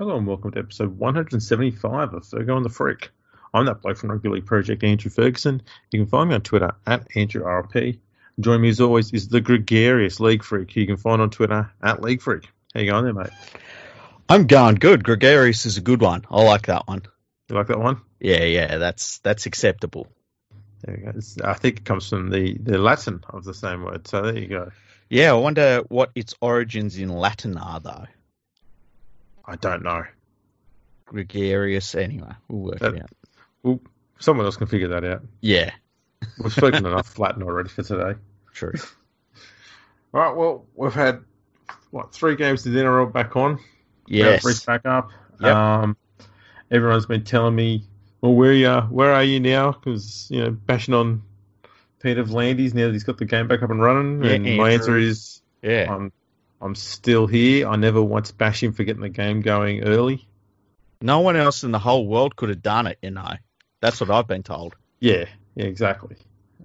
Hello and welcome to episode 175 of Fergo and the Freak. I'm that bloke from Rugby League Project, Andrew Ferguson. You can find me on Twitter at AndrewRP. Join me as always is the gregarious League Freak, who you can find on Twitter at League Freak. How you going there, mate? I'm going good. Gregarious is a good one. I like that one. You like that one? Yeah, yeah, that's that's acceptable. There you go. It's, I think it comes from the, the Latin of the same word. So there you go. Yeah, I wonder what its origins in Latin are, though. I don't know. Gregarious, anyway, we'll work That- it out. Well, someone else can figure that out. Yeah, We've spoken enough Latin already for today. true. All right. Well, we've had what three games to dinner all back on. Yes, back up. Yep. Um, everyone's been telling me, well, where you where are you now? Because you know, bashing on Peter V'landys now that he's got the game back up and running. Yeah, and my answer is, yeah. I'm I'm still here. I never once bash him for getting the game going early. No one else in the whole world could have done it, you know. That's what I've been told. Yeah, yeah, exactly.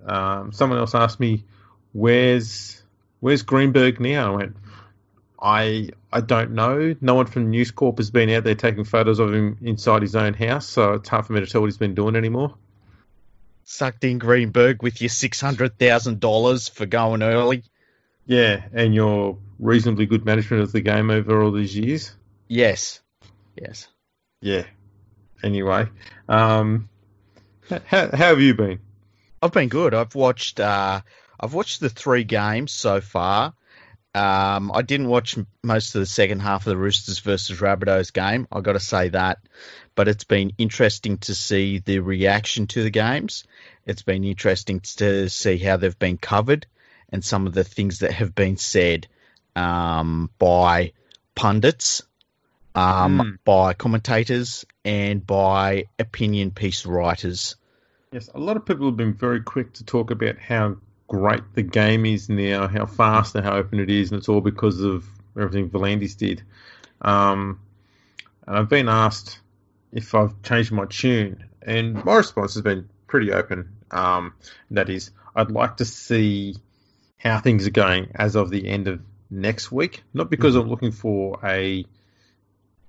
Um, someone else asked me, "Where's Where's Greenberg now?" I went, "I I don't know. No one from News Corp has been out there taking photos of him inside his own house, so it's hard for me to tell what he's been doing anymore." Sucked in Greenberg with your six hundred thousand dollars for going early. Yeah, and your reasonably good management of the game over all these years. Yes, yes. Yeah. Anyway, um, how, how have you been? I've been good. I've watched. Uh, I've watched the three games so far. Um, I didn't watch most of the second half of the Roosters versus Rabbitohs game. I got to say that, but it's been interesting to see the reaction to the games. It's been interesting to see how they've been covered and some of the things that have been said um, by pundits, um, Mm. by commentators, and by opinion piece writers. Yes, a lot of people have been very quick to talk about how great the game is now, how fast and how open it is, and it's all because of everything V'landys did. Um, and I've been asked if I've changed my tune, and my response has been pretty open. Um, that is, I'd like to see how things are going as of the end of next week, not because I'm looking for a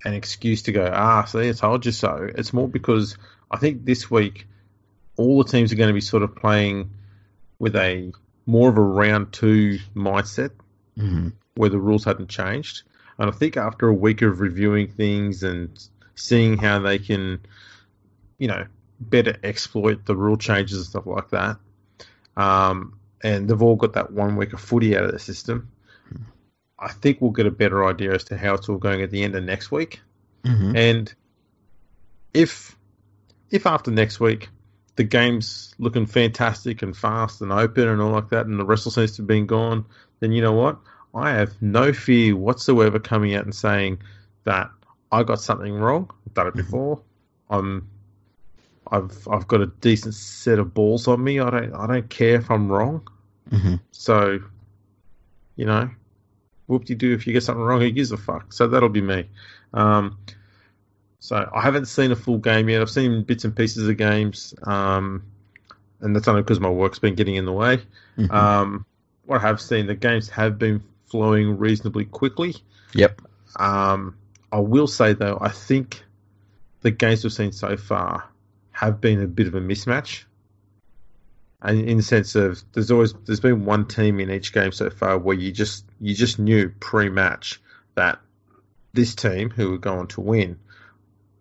an excuse to go, ah, see, I told you so. It's more because I think this week all the teams are going to be sort of playing with a more of a round two mindset Mm-hmm. where the rules hadn't changed. And I think after a week of reviewing things and seeing how they can, you know, better exploit the rule changes and stuff like that, um, and they've all got that one week of footy out of the system, I think we'll get a better idea as to how it's all going at the end of next week. Mm-hmm. And if if after next week the game's looking fantastic and fast and open and all like that, and the wrestle seems to have been gone, then you know what? I have no fear whatsoever coming out and saying that I got something wrong. I've done it Mhm. before. I'm I've I've got a decent set of balls on me. I don't I don't care if I'm wrong. Mm-hmm. So, you know, whoop de doo if you get something wrong, who gives a fuck? So that'll be me. Um, so I haven't seen a full game yet. I've seen bits and pieces of games, um, and that's only because my work's been getting in the way. Mm-hmm. Um, what I have seen, the games have been flowing reasonably quickly. yep. Um, I will say though, I think the games we've seen so far have been a bit of a mismatch. And in the sense of there's always there's been one team in each game so far where you just you just knew pre-match that this team who were going to win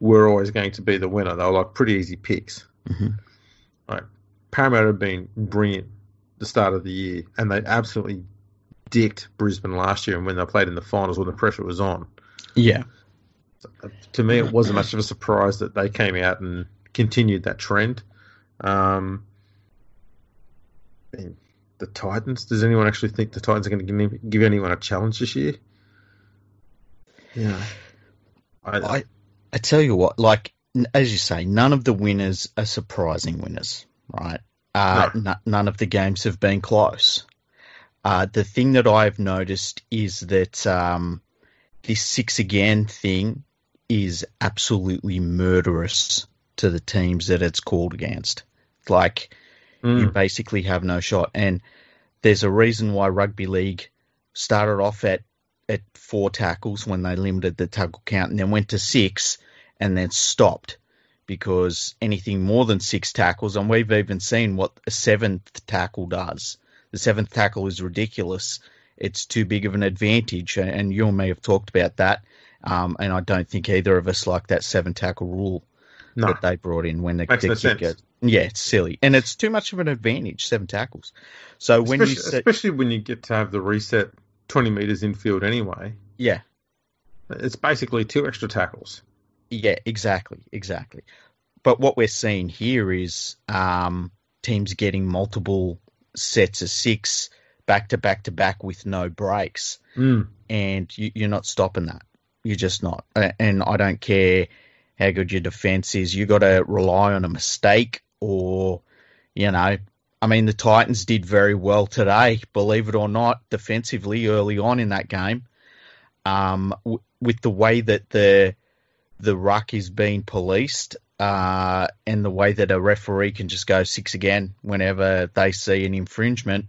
were always going to be the winner. They were like pretty easy picks. Mm-hmm. Parramatta have been brilliant the start of the year, and they absolutely dicked Brisbane last year. And when they played in the finals, when the pressure was on, Yeah. to me, it wasn't much of a surprise that they came out and continued that trend. Um, the Titans. Does anyone actually think the Titans are going to give, give anyone a challenge this year? Yeah, I, I, I tell you what, like as you say, none of the winners are surprising winners, right? Uh, No. n- none of the games have been close. Uh, the thing that I've noticed is that um, this six again thing is absolutely murderous to the teams that it's called against. Like you Mm, basically have no shot. And there's a reason why rugby league started off at at four tackles when they limited the tackle count, and then went to six, and then stopped because anything more than six tackles, and we've even seen what a seventh tackle does. The seventh tackle is ridiculous. It's too big of an advantage, and you and me have talked about that. Um, and I don't think either of us like that seven tackle rule No. that they brought in when the, Makes the no kick goes. Yeah, it's silly, and it's too much of an advantage. Seven tackles. So when especially, you say, especially when you get to have the reset 20 meters infield anyway, yeah, it's basically two extra tackles. Yeah, exactly, exactly. But what we're seeing here is um, teams getting multiple sets of six back to back to back with no breaks, Mm. and you, you're not stopping that. You're just not. And I don't care how good your defense is. You got to rely on a mistake, or you know. I mean, the Titans did very well today, believe it or not, defensively early on in that game. Um, w- with the way that the the ruck is being policed uh, and the way that a referee can just go six again whenever they see an infringement,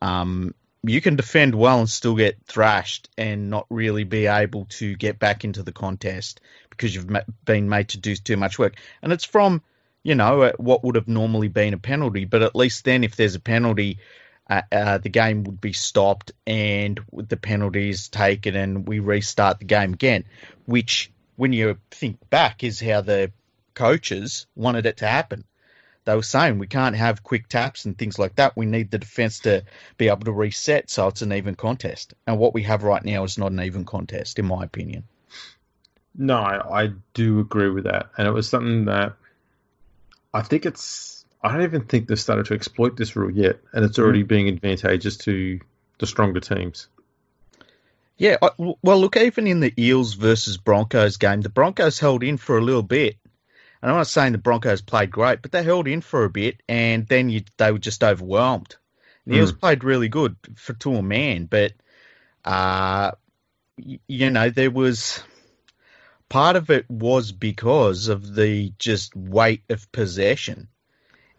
um, you can defend well and still get thrashed and not really be able to get back into the contest because you've been made to do too much work. And it's from, you know, uh, what would have normally been a penalty, but at least then if there's a penalty, uh, uh, the game would be stopped and the penalty is taken and we restart the game again, which when you think back is how the coaches wanted it to happen. They were saying we can't have quick taps and things like that. We need the defense to be able to reset so it's an even contest. And what we have right now is not an even contest, in my opinion. No, I, I do agree with that. And it was something that I think it's. I don't even think they've started to exploit this rule yet. And it's already being advantageous to the stronger teams. Yeah, I- well, look, even in the Eels versus Broncos game, the Broncos held in for a little bit. And I'm not saying the Broncos played great, but they held in for a bit, and then you, they were just overwhelmed. The Eels played really good for to a man, but uh, y- you know there was part of it was because of the just weight of possession.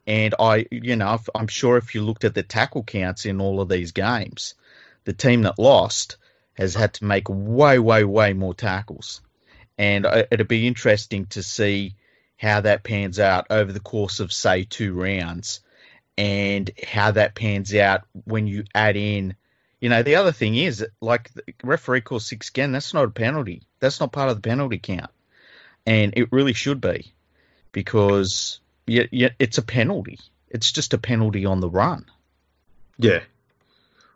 And I, you know, I'm sure if you looked at the tackle counts in all of these games, the team that lost has had to make way, way, way more tackles. And uh, it'd be interesting to see how that pans out over the course of, say, two rounds and how that pans out when you add in. You know, the other thing is, like, the referee calls six again, that's not a penalty. That's not part of the penalty count. And it really should be because yeah, yeah, it's a penalty. It's just a penalty on the run. Yeah.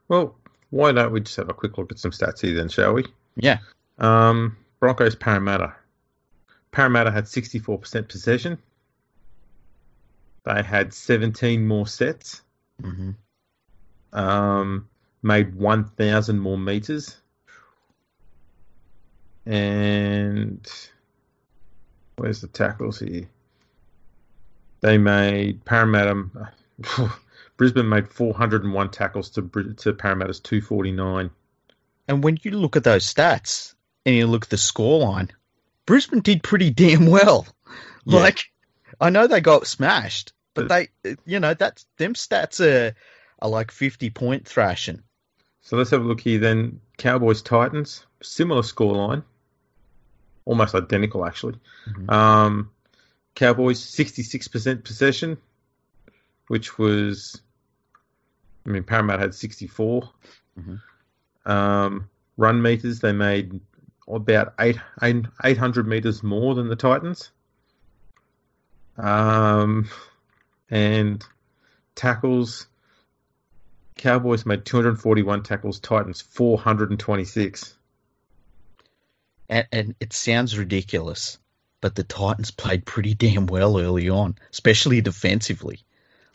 Well, why don't we just have a quick look at some stats here then, shall we? Yeah. Um, Broncos Parramatta. Parramatta had 64% possession. They had 17 more sets. hmm Um, made 1,000 more meters. And where's the tackles here? They made Parramatta. Brisbane made 401 tackles to to Parramatta's 249. And when you look at those stats and you look at the scoreline, Brisbane did pretty damn well. Yeah. Like, I know they got smashed, but they, you know, that's them stats are are like fifty point thrashing. So let's have a look here then. Cowboys Titans, similar scoreline, almost identical actually. Mhm. Um, Cowboys 66% possession, which was, I mean, Parramatta had 64. Mhm. Um, run meters, they made about eight, eight, 800 meters more than the Titans. Um, and tackles, Cowboys made 241 tackles, Titans 426. And, and it sounds ridiculous, but the Titans played pretty damn well early on, especially defensively.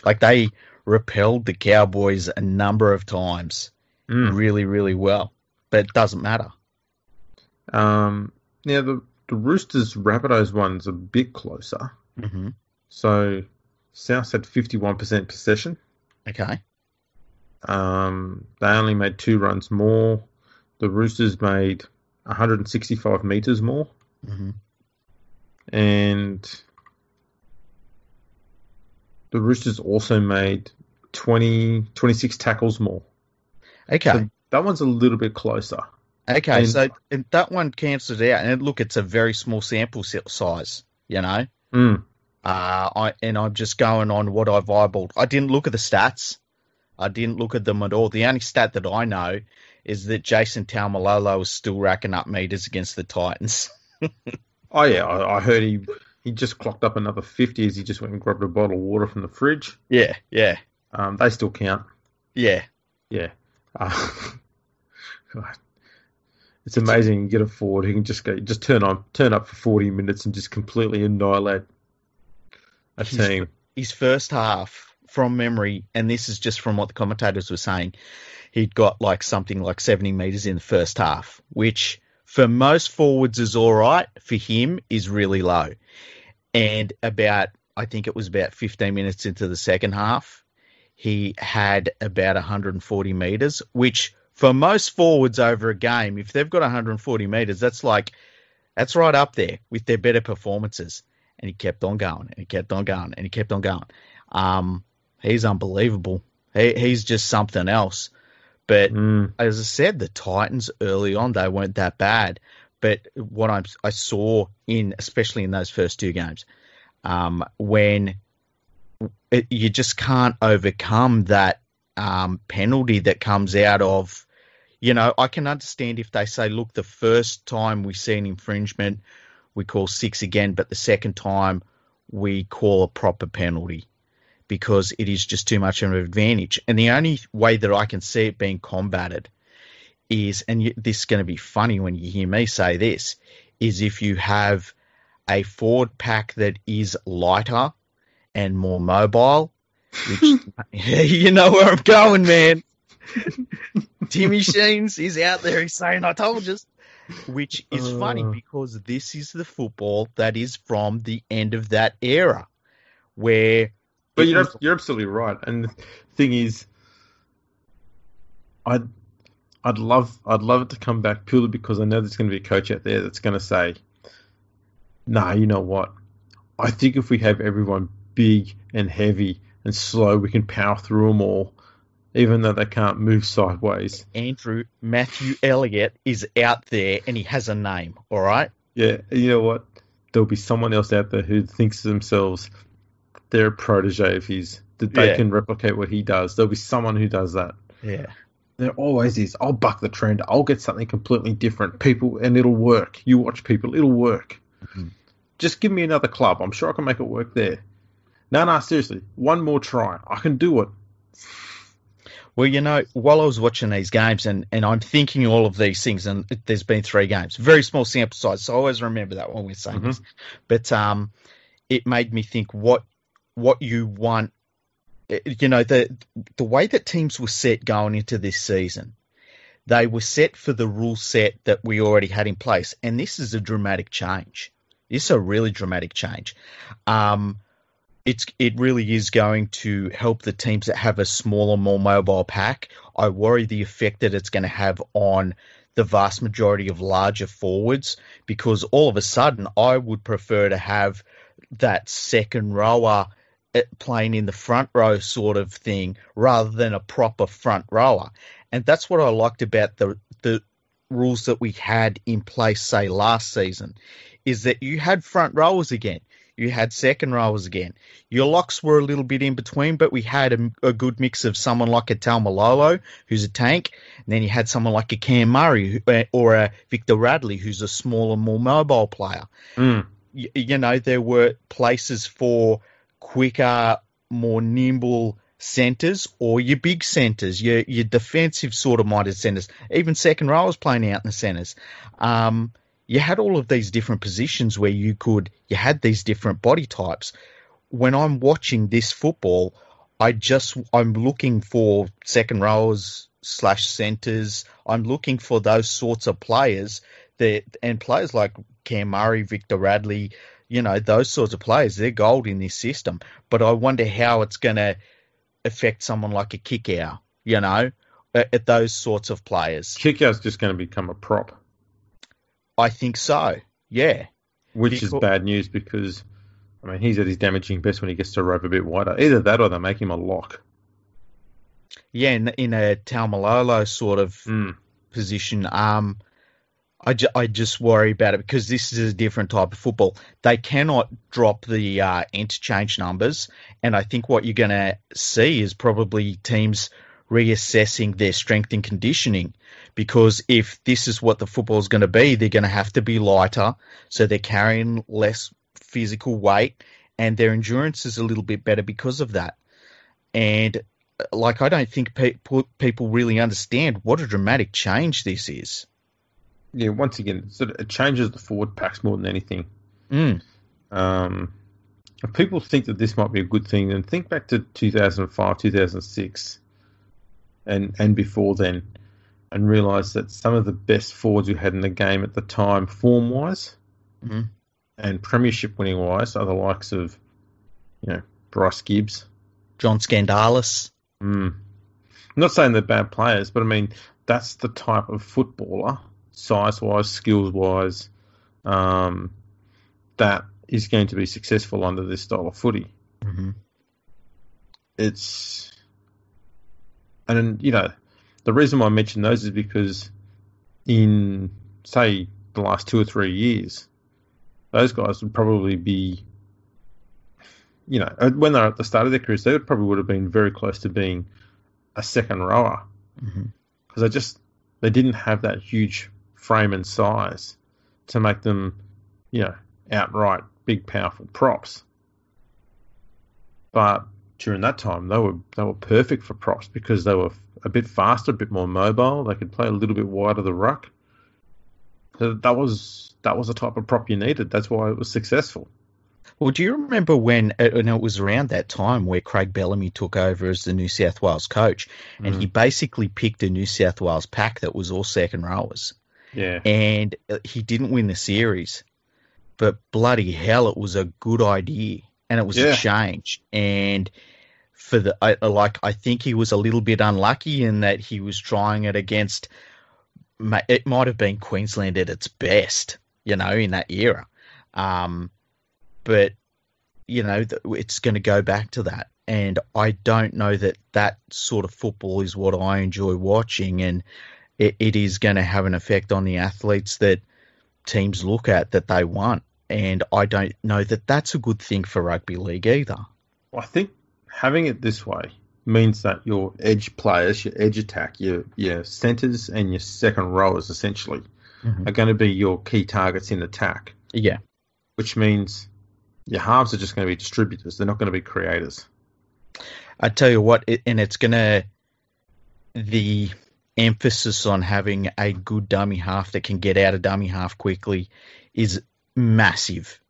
Like they repelled the Cowboys a number of times, Mm. really, really well. But it doesn't matter. Um, now the the Roosters Rabbitohs one's a bit closer. hmm So South had fifty one percent possession. Okay. Um, they only made two runs more. The Roosters made one hundred and sixty five meters more, hmm and the Roosters also made 20, 26 tackles more. Okay. So that one's a little bit closer. Okay, And- so and that one cancels out, and look, it's a very small sample size, you know. Mm. Uh, I and I'm just going on what I've eyeballed. I didn't look at the stats. I didn't look at them at all. The only stat that I know is that Jason Taumalolo is still racking up meters against the Titans. Oh yeah, I, I heard he he just clocked up another fifty as he just went and grabbed a bottle of water from the fridge. yeah, yeah, Um, they still count. yeah. Yeah. Uh, God. It's amazing you get a forward who can just go just turn on turn up for forty minutes and just completely annihilate a He's- team. His first half, from memory, and this is just from what the commentators were saying, he'd got like something like 70 meters in the first half, which for most forwards is all right. For him, is really low. And about, I think it was about 15 minutes into the second half, he had about 140 meters, which for most forwards over a game, if they've got 140 meters, that's like, that's right up there with their better performances. And he kept on going, and he kept on going, and he kept on going. Um, he's unbelievable. He, he's just something else. But Mm. as I said, the Titans early on they weren't that bad, but what I'm, I saw in especially in those first two games, um, when it, you just can't overcome that um, penalty that comes out of, you know, I can understand if they say, look, the first time we see an infringement, we call six again, but the second time we call a proper penalty because it is just too much of an advantage. And the only way that I can see it being combated is, and this is going to be funny when you hear me say this, is if you have a forward pack that is lighter and more mobile, which you know where I'm going, man. Timmy Sheens is out there. He's saying, "I told you." Which is funny Uh. because this is the football that is from the end of that era, where But you're you're absolutely right. And the thing is, I'd I'd love I'd love it to come back purely because I know there's going to be a coach out there that's going to say, "Nah, you know what? I think if we have everyone big and heavy and slow, we can power through them all, even though they can't move sideways." Andrew Matthew Elliott is out there and he has a name. All right. Yeah, you know what? There'll be someone else out there who thinks to themselves they're protege of his, that they Yeah. can replicate what he does. There'll be someone who does that. Yeah. There always is. I'll buck the trend. I'll get something completely different. People, and it'll work. You watch people, it'll work. Mhm. Just give me another club. I'm sure I can make it work there. No, no, seriously. One more try. I can do it. Well, you know, while I was watching these games and, and I'm thinking all of these things, and there's been three games, very small sample size, so I always remember that when we're saying Mhm. this. But um, it made me think what what you want. eh, You know, the the way that teams were set going into this season, they were set for the rule set that we already had in place, and this is a dramatic change. This is a really dramatic change. Um, it's it really is going to help the teams that have a smaller, more mobile pack. I worry the effect that it's going to have on the vast majority of larger forwards because all of a sudden I would prefer to have that second rower playing in the front row sort of thing rather than a proper front rower. And that's what I liked about the the rules that we had in place say last season is that you had front rowers again. You had second rowers again. Your locks were a little bit in between, but we had a, a good mix of someone like a Taumalolo, who's a tank, and then you had someone like a Cam Murray who- uh, or a Victor Radley, who's a smaller, more mobile player. Mm. You, you know, there were places for quicker, more nimble centres or your big centres, your your defensive sort of minded centres. Even second rowers playing out in the centres. Um, you had all of these different positions where you could you had these different body types. When I'm watching this football, I just I'm looking for second rowers slash centres. I'm looking for those sorts of players that and players like Cam Murray, Victor Radley, you know, those sorts of players, they're gold in this system. But I wonder how it's gonna affect someone like a Kikau, you know, at, at those sorts of players. Kikau's just going to become a prop, I think so. Yeah. which is bad news because, I mean, he's at his damaging best when he gets to rope a bit wider. Either that or they make him a lock. Yeah, in, in a Taumalolo sort of Mm. position. Um, I, ju- I just worry about it because this is a different type of football. They cannot drop the uh, interchange numbers, and I think what you're going to see is probably teams reassessing their strength and conditioning because if this is what the football is going to be, they're going to have to be lighter, so they're carrying less physical weight, and their endurance is a little bit better because of that. And uh, like, I don't think pe- people really understand what a dramatic change this is. Yeah, once again, sort of, it changes the forward packs more than anything. Mm. Um, if people think that this might be a good thing, then think back to 2005, 2006, and and before then, and realise that some of the best forwards we had in the game at the time, form wise, mm-hmm. and premiership winning wise, are the likes of, you know, Bryce Gibbs, John Skandalis. Mm. I'm not saying they're bad players, but I mean that's the type of footballer size wise, skills wise, um, that is going to be successful under this style of footy. Mm-hmm. It's, and you know, the reason why I mention those is because in, say, the last two or three years, those guys would probably be, you know, when they're at the start of their careers, they would probably would have been very close to being a second rower because mm-hmm. they just they didn't have that huge frame and size to make them, you know, outright big, powerful props. But during that time, they were they were perfect for props because they were a bit faster, a bit more mobile. They could play a little bit wider the ruck. So that was that was the type of prop you needed. That's why it was successful. Well, do you remember when, uh, and it was around that time where Craig Bellamy took over as the New South Wales coach, and mm. he basically picked a New South Wales pack that was all second rowers. Yeah. And uh, he didn't win the series, but bloody hell, it was a good idea, and it was yeah. a change. And for the I, like, I think he was a little bit unlucky in that he was trying it against. It might have been Queensland at its best, you know, in that era. Um, but you know, it's going to go back to that. And I don't know that that sort of football is what I enjoy watching. And it, it is going to have an effect on the athletes that teams look at that they want. And I don't know that that's a good thing for rugby league either. Well, I think having it this way means that your edge players, your edge attack, your your centres and your second rowers essentially mm-hmm. are going to be your key targets in attack. Yeah. Which means your halves are just going to be distributors. They're not going to be creators. I tell you what, it, and it's going to the emphasis on having a good dummy half that can get out of dummy half quickly is massive.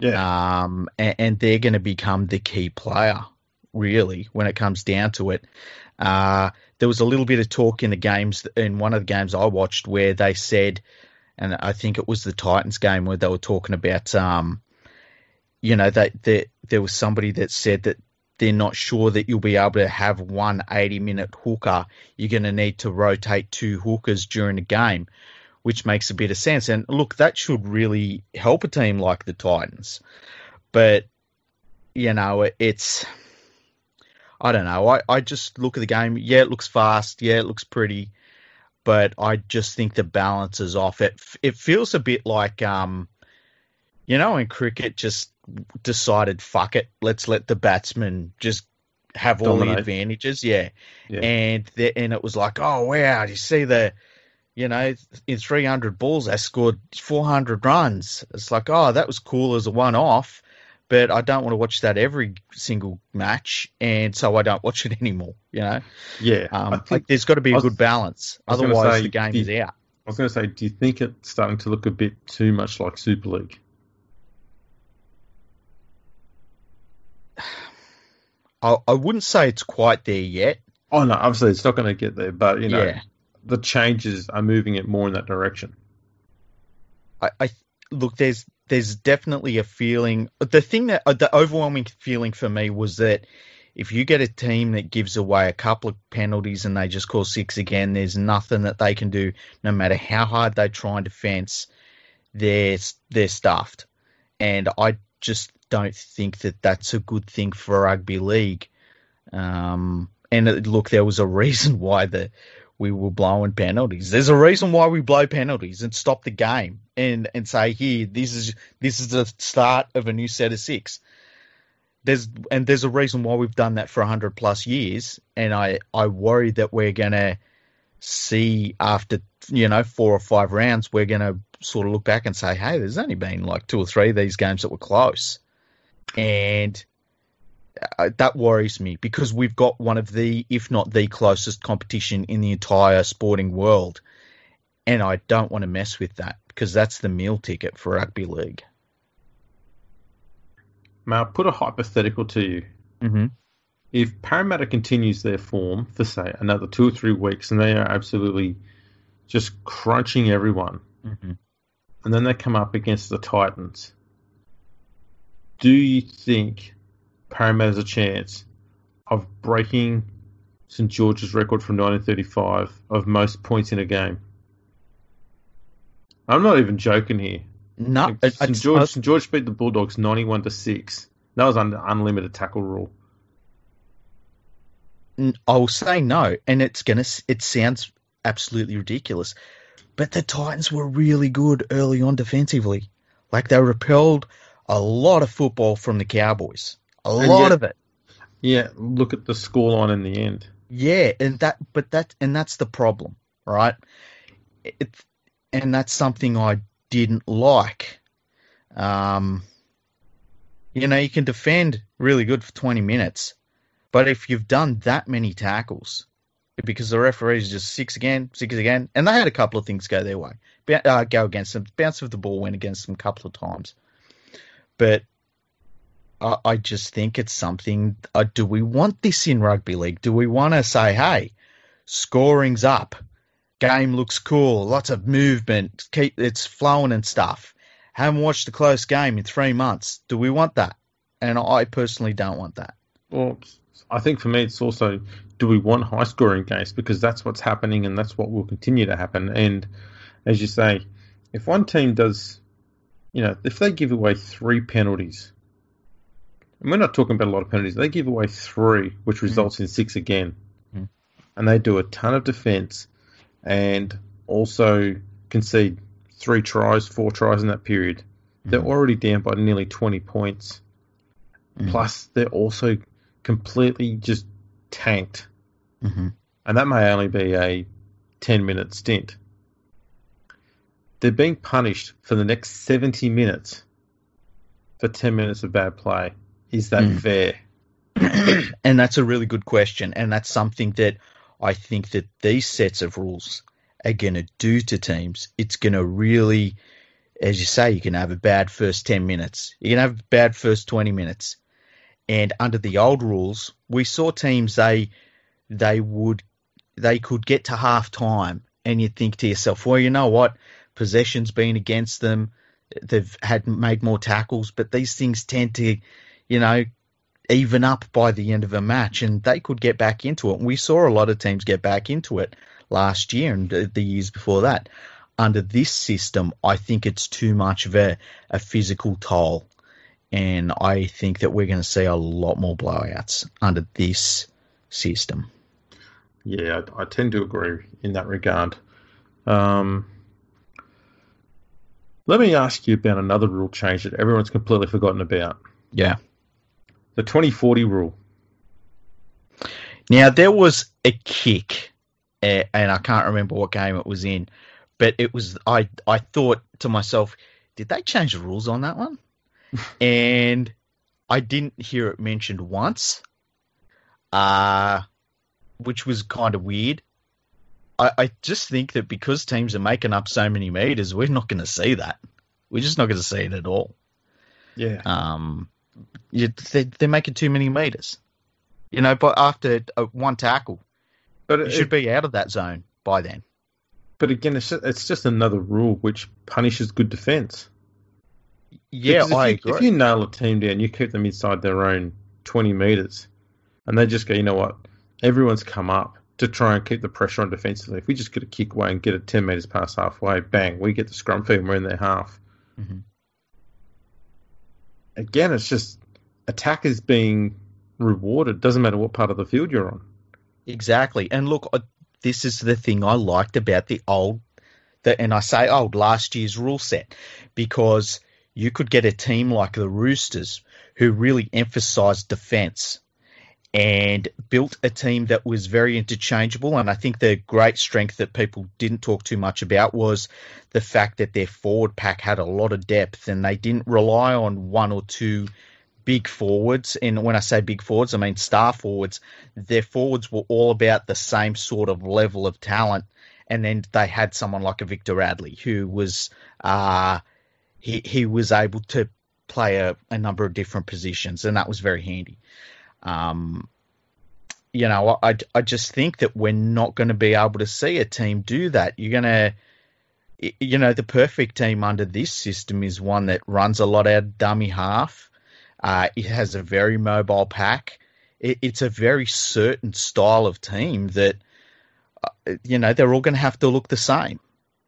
Yeah. Um, and, and they're going to become the key player, really, when it comes down to it. Uh, there was a little bit of talk in the games, in one of the games I watched, where they said, and I think it was the Titans game where they were talking about, um, you know, that, that there was somebody that said that they're not sure that you'll be able to have one 80 minute hooker. You're going to need to rotate two hookers during the game, which makes a bit of sense. And look, that should really help a team like the Titans. But, you know, it's. I don't know. I, I just look at the game. Yeah, it looks fast. Yeah, it looks pretty. But I just think the balance is off. It it feels a bit like um, you know, in cricket, just decided, fuck it, let's let the batsman just have all Dominate. the advantages. Yeah. yeah. And the, and it was like, oh wow, you see the you know, in 300 balls, I scored 400 runs. It's like, oh, that was cool as a one off, but I don't want to watch that every single match, and so I don't watch it anymore, you know? Yeah. Um, like there's got to be a was, good balance. Otherwise, say, the game is out. I was going to say, do you think it's starting to look a bit too much like Super League? I, I wouldn't say it's quite there yet. Oh no, obviously it's not going to get there, but you know, yeah. the changes are moving it more in that direction. I, I look, there's there's definitely a feeling. The thing that uh, the overwhelming feeling for me was that if you get a team that gives away a couple of penalties and they just call six again, there's nothing that they can do, no matter how hard they try and defence. They're they're stuffed, and I just don't think that that's a good thing for rugby league. Um, and look, there was a reason why the we were blowing penalties. There's a reason why we blow penalties and stop the game and, and say, here, this is this is the start of a new set of six. There's and there's a reason why we've done that for hundred plus years, and I, I worry that we're gonna see after you know four or five rounds, we're gonna sort of look back and say, hey, there's only been like two or three of these games that were close, and uh, that worries me because we've got one of the, if not the closest competition in the entire sporting world. And I don't want to mess with that because that's the meal ticket for rugby league. May I put a hypothetical to you? Mm-hmm. If Parramatta continues their form for, say, another two or three weeks and they are absolutely just crunching everyone, Mm-hmm. and then they come up against the Titans, do you think Parramatta has a chance of breaking St George's record from 1935 of most points in a game? I'm not even joking here. No, Like, I- I- St George, St George beat the Bulldogs 91 to six. That was under unlimited tackle rule. I'll say no, and it's gonna. It sounds absolutely ridiculous, but the Titans were really good early on defensively. Like they repelled a lot of football from the Cowboys, a And lot yet- of it. Yeah, look at the scoreline in the end. Yeah, and that, but that, and that's the problem, right? It, and that's something I didn't like. Um, you know, you can defend really good for 20 minutes, but if you've done that many tackles, because the referees just six again, six again, and they had a couple of things go their way, uh, go against them. Bounce of the ball went against them a couple of times, but I, I just think it's something. Uh, do we want this in rugby league? Do we want to say, hey, scoring's up, game looks cool, lots of movement, keep it's flowing and stuff. Haven't watched a close game in three months. Do we want that? And I personally don't want that. Well, I think for me, it's also do we want high scoring games because that's what's happening and that's what will continue to happen. And as you say, if one team does, you know, if they give away three penalties, and we're not talking about a lot of penalties, they give away three, which results in six again, Mm. and they do a ton of defence and also concede three tries, four tries in that period. They're Mhm. already down by nearly 20 points. Mhm. Plus, they're also completely just tanked. hmm And that may only be a 10 minute stint. They're being punished for the next 70 minutes for 10 minutes of bad play. Is that Mm. fair? and that's a really good question, and that's something that I think that these sets of rules are going to do to teams. It's going to really, as you say, you can have a bad first ten minutes, you can have a bad first twenty minutes, and under the old rules, we saw teams they they would they could get to half time, and you think to yourself, well, you know what, possession's been against them, they've had made more tackles, but these things tend to, you know, even up by the end of a match, and they could get back into it. And we saw a lot of teams get back into it last year and the years before that. Under this system, I think it's too much of a, a physical toll, and I think that we're going to see a lot more blowouts under this system. Yeah, I, I tend to agree in that regard. Um, let me ask you about another rule change that everyone's completely forgotten about Yeah. the 2040 rule. Now there was a kick, and I can't remember what game it was in, but it was. I I thought to myself, did they change the rules on that one? and I didn't hear it mentioned once, uh, which was kind of weird. I, I just think that because teams are making up so many meters, we're not going to see that. We're just not going to see it at all. Yeah. Um, you, they, they're making too many meters. You know, but after one tackle, But you it, should be out of that zone by then. but again, it's just, it's just another rule which punishes good defence. Yeah, if I you, agree. If you nail a team down, you keep them inside their own 20 metres, and they just go, you know what? Everyone's come up to try and keep the pressure on defensively. If we just get a kick away and get it 10 metres past halfway, bang, we get the scrum feed and we're in their half. Mhm. Again, it's just attackers being rewarded. Doesn't matter what part of the field you're on. Exactly. And look, this is the thing I liked about the old, the, and I say old last year's rule set, because you could get a team like the Roosters who really emphasised defence and built a team that was very interchangeable. And I think the great strength that people didn't talk too much about was the fact that their forward pack had a lot of depth and they didn't rely on one or two big forwards. And when I say big forwards, I mean star forwards. Their forwards were all about the same sort of level of talent. And then they had someone like a Victor Radley who was uh, he he was able to play a, a number of different positions, and that was very handy. Um, you know, I, I just think that we're not going to be able to see a team do that. You're going to, you know, the perfect team under this system is one that runs a lot out of dummy half. Uh, it has a very mobile pack. It, it's a very certain style of team that, uh, you know, they're all going to have to look the same.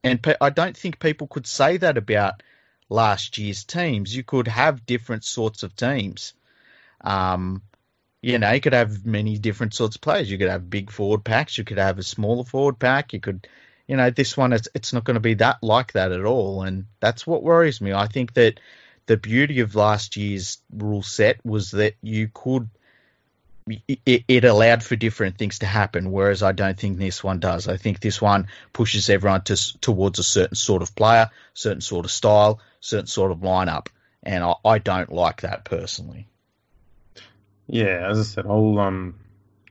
And pe- I don't think people could say that about last year's teams. You could have different sorts of teams. Um, you know, you could have many different sorts of players. You could have big forward packs. You could have a smaller forward pack. You could, you know, this one it's it's not going to be that like that at all, and that's what worries me. I think that the beauty of last year's rule set was that you could. It, it allowed for different things to happen, whereas I don't think this one does. I think this one pushes everyone to, towards a certain sort of player, certain sort of style, certain sort of lineup, and I, I don't like that personally. Yeah, as I said, I'll um,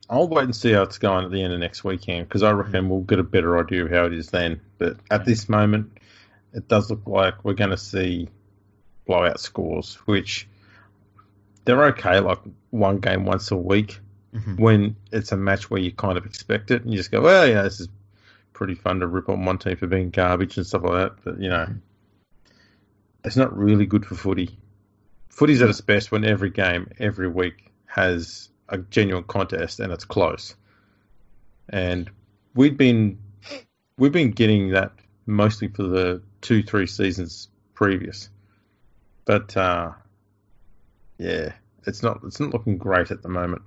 I'll wait and see how it's going at the end of next weekend because I reckon we'll get a better idea of how it is then. But at this moment, it does look like we're going to see blowout scores, which they're okay, like one game once a week. Mm-hmm. When it's a match where you kind of expect it, and you just go, well, yeah, this is pretty fun to rip on one team for being garbage and stuff like that. But you know, mm-hmm. it's not really good for footy. Footy's at its best when every game, every week, has a genuine contest and it's close. And we've been we've been getting that mostly for the two three seasons previous, but uh, yeah, it's not it's not looking great at the moment.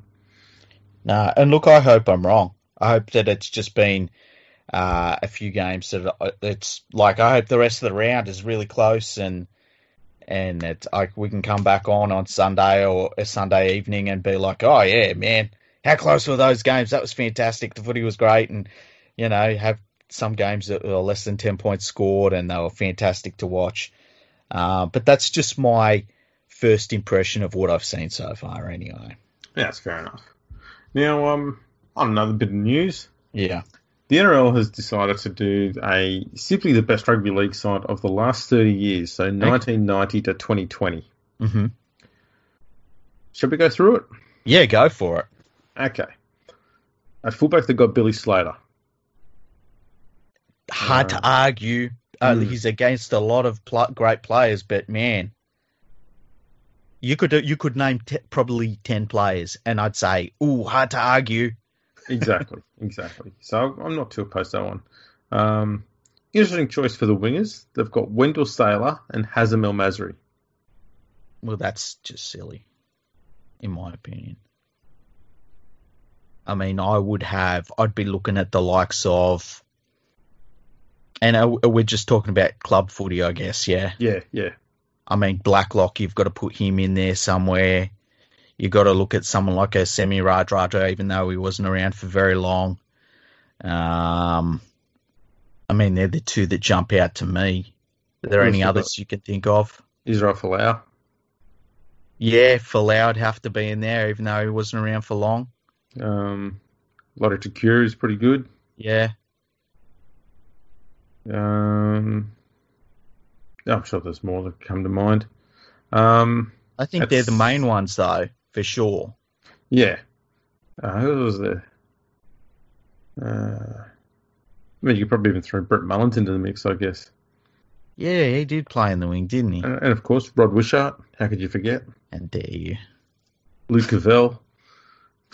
Nah, and look, I hope I'm wrong. I hope that it's just been uh, a few games that it's like I hope the rest of the round is really close and and it's like we can come back on on Sunday or a Sunday evening and be like, oh yeah, man, how close were those games? That was fantastic. The footy was great, and you know, have some games that were less than ten points scored, and they were fantastic to watch. Uh, but that's just my first impression of what I've seen so far, anyway. Yeah, that's fair enough. Now, um, on another bit of news. Yeah the NRL has decided to do a simply the best rugby league side of the last 30 years, so 1990 to 2020. Mm-hmm. Should we go through it? Yeah, go for it. Okay. At fullback, they've got Billy Slater. Hard uh, to argue. Uh, mm. He's against a lot of pl- great players, but man, you could you could name t- probably ten players, and I'd say, "Ooh, hard to argue." Exactly, exactly. So I'm not too opposed to that one. Um, interesting choice for the wingers. They've got Wendell Sailor and Hazem El Masri. Well, that's just silly, in my opinion. I mean, I would have, I'd be looking at the likes of, and we're just talking about club footy, I guess, yeah? Yeah, yeah. I mean, Blacklock, you've got to put him in there somewhere you got to look at someone like a Semi Radradra, even though he wasn't around for very long. Um, I mean, they're the two that jump out to me. Are there any others you can think of? Israel Folau. Yeah, Folau would have to be in there, even though he wasn't around for long. Um, Lote Tuqiri is pretty good. Yeah. Um, I'm sure there's more that come to mind. Um, I think they're the main ones, though for sure. Yeah. Uh, who was there? Uh, I mean, you could probably even throw Brett Mullins into the mix, I guess. Yeah, he did play in the wing, didn't he? Uh, and of course, Rod Wishart. How could you forget? And dare you? Luke Cavell.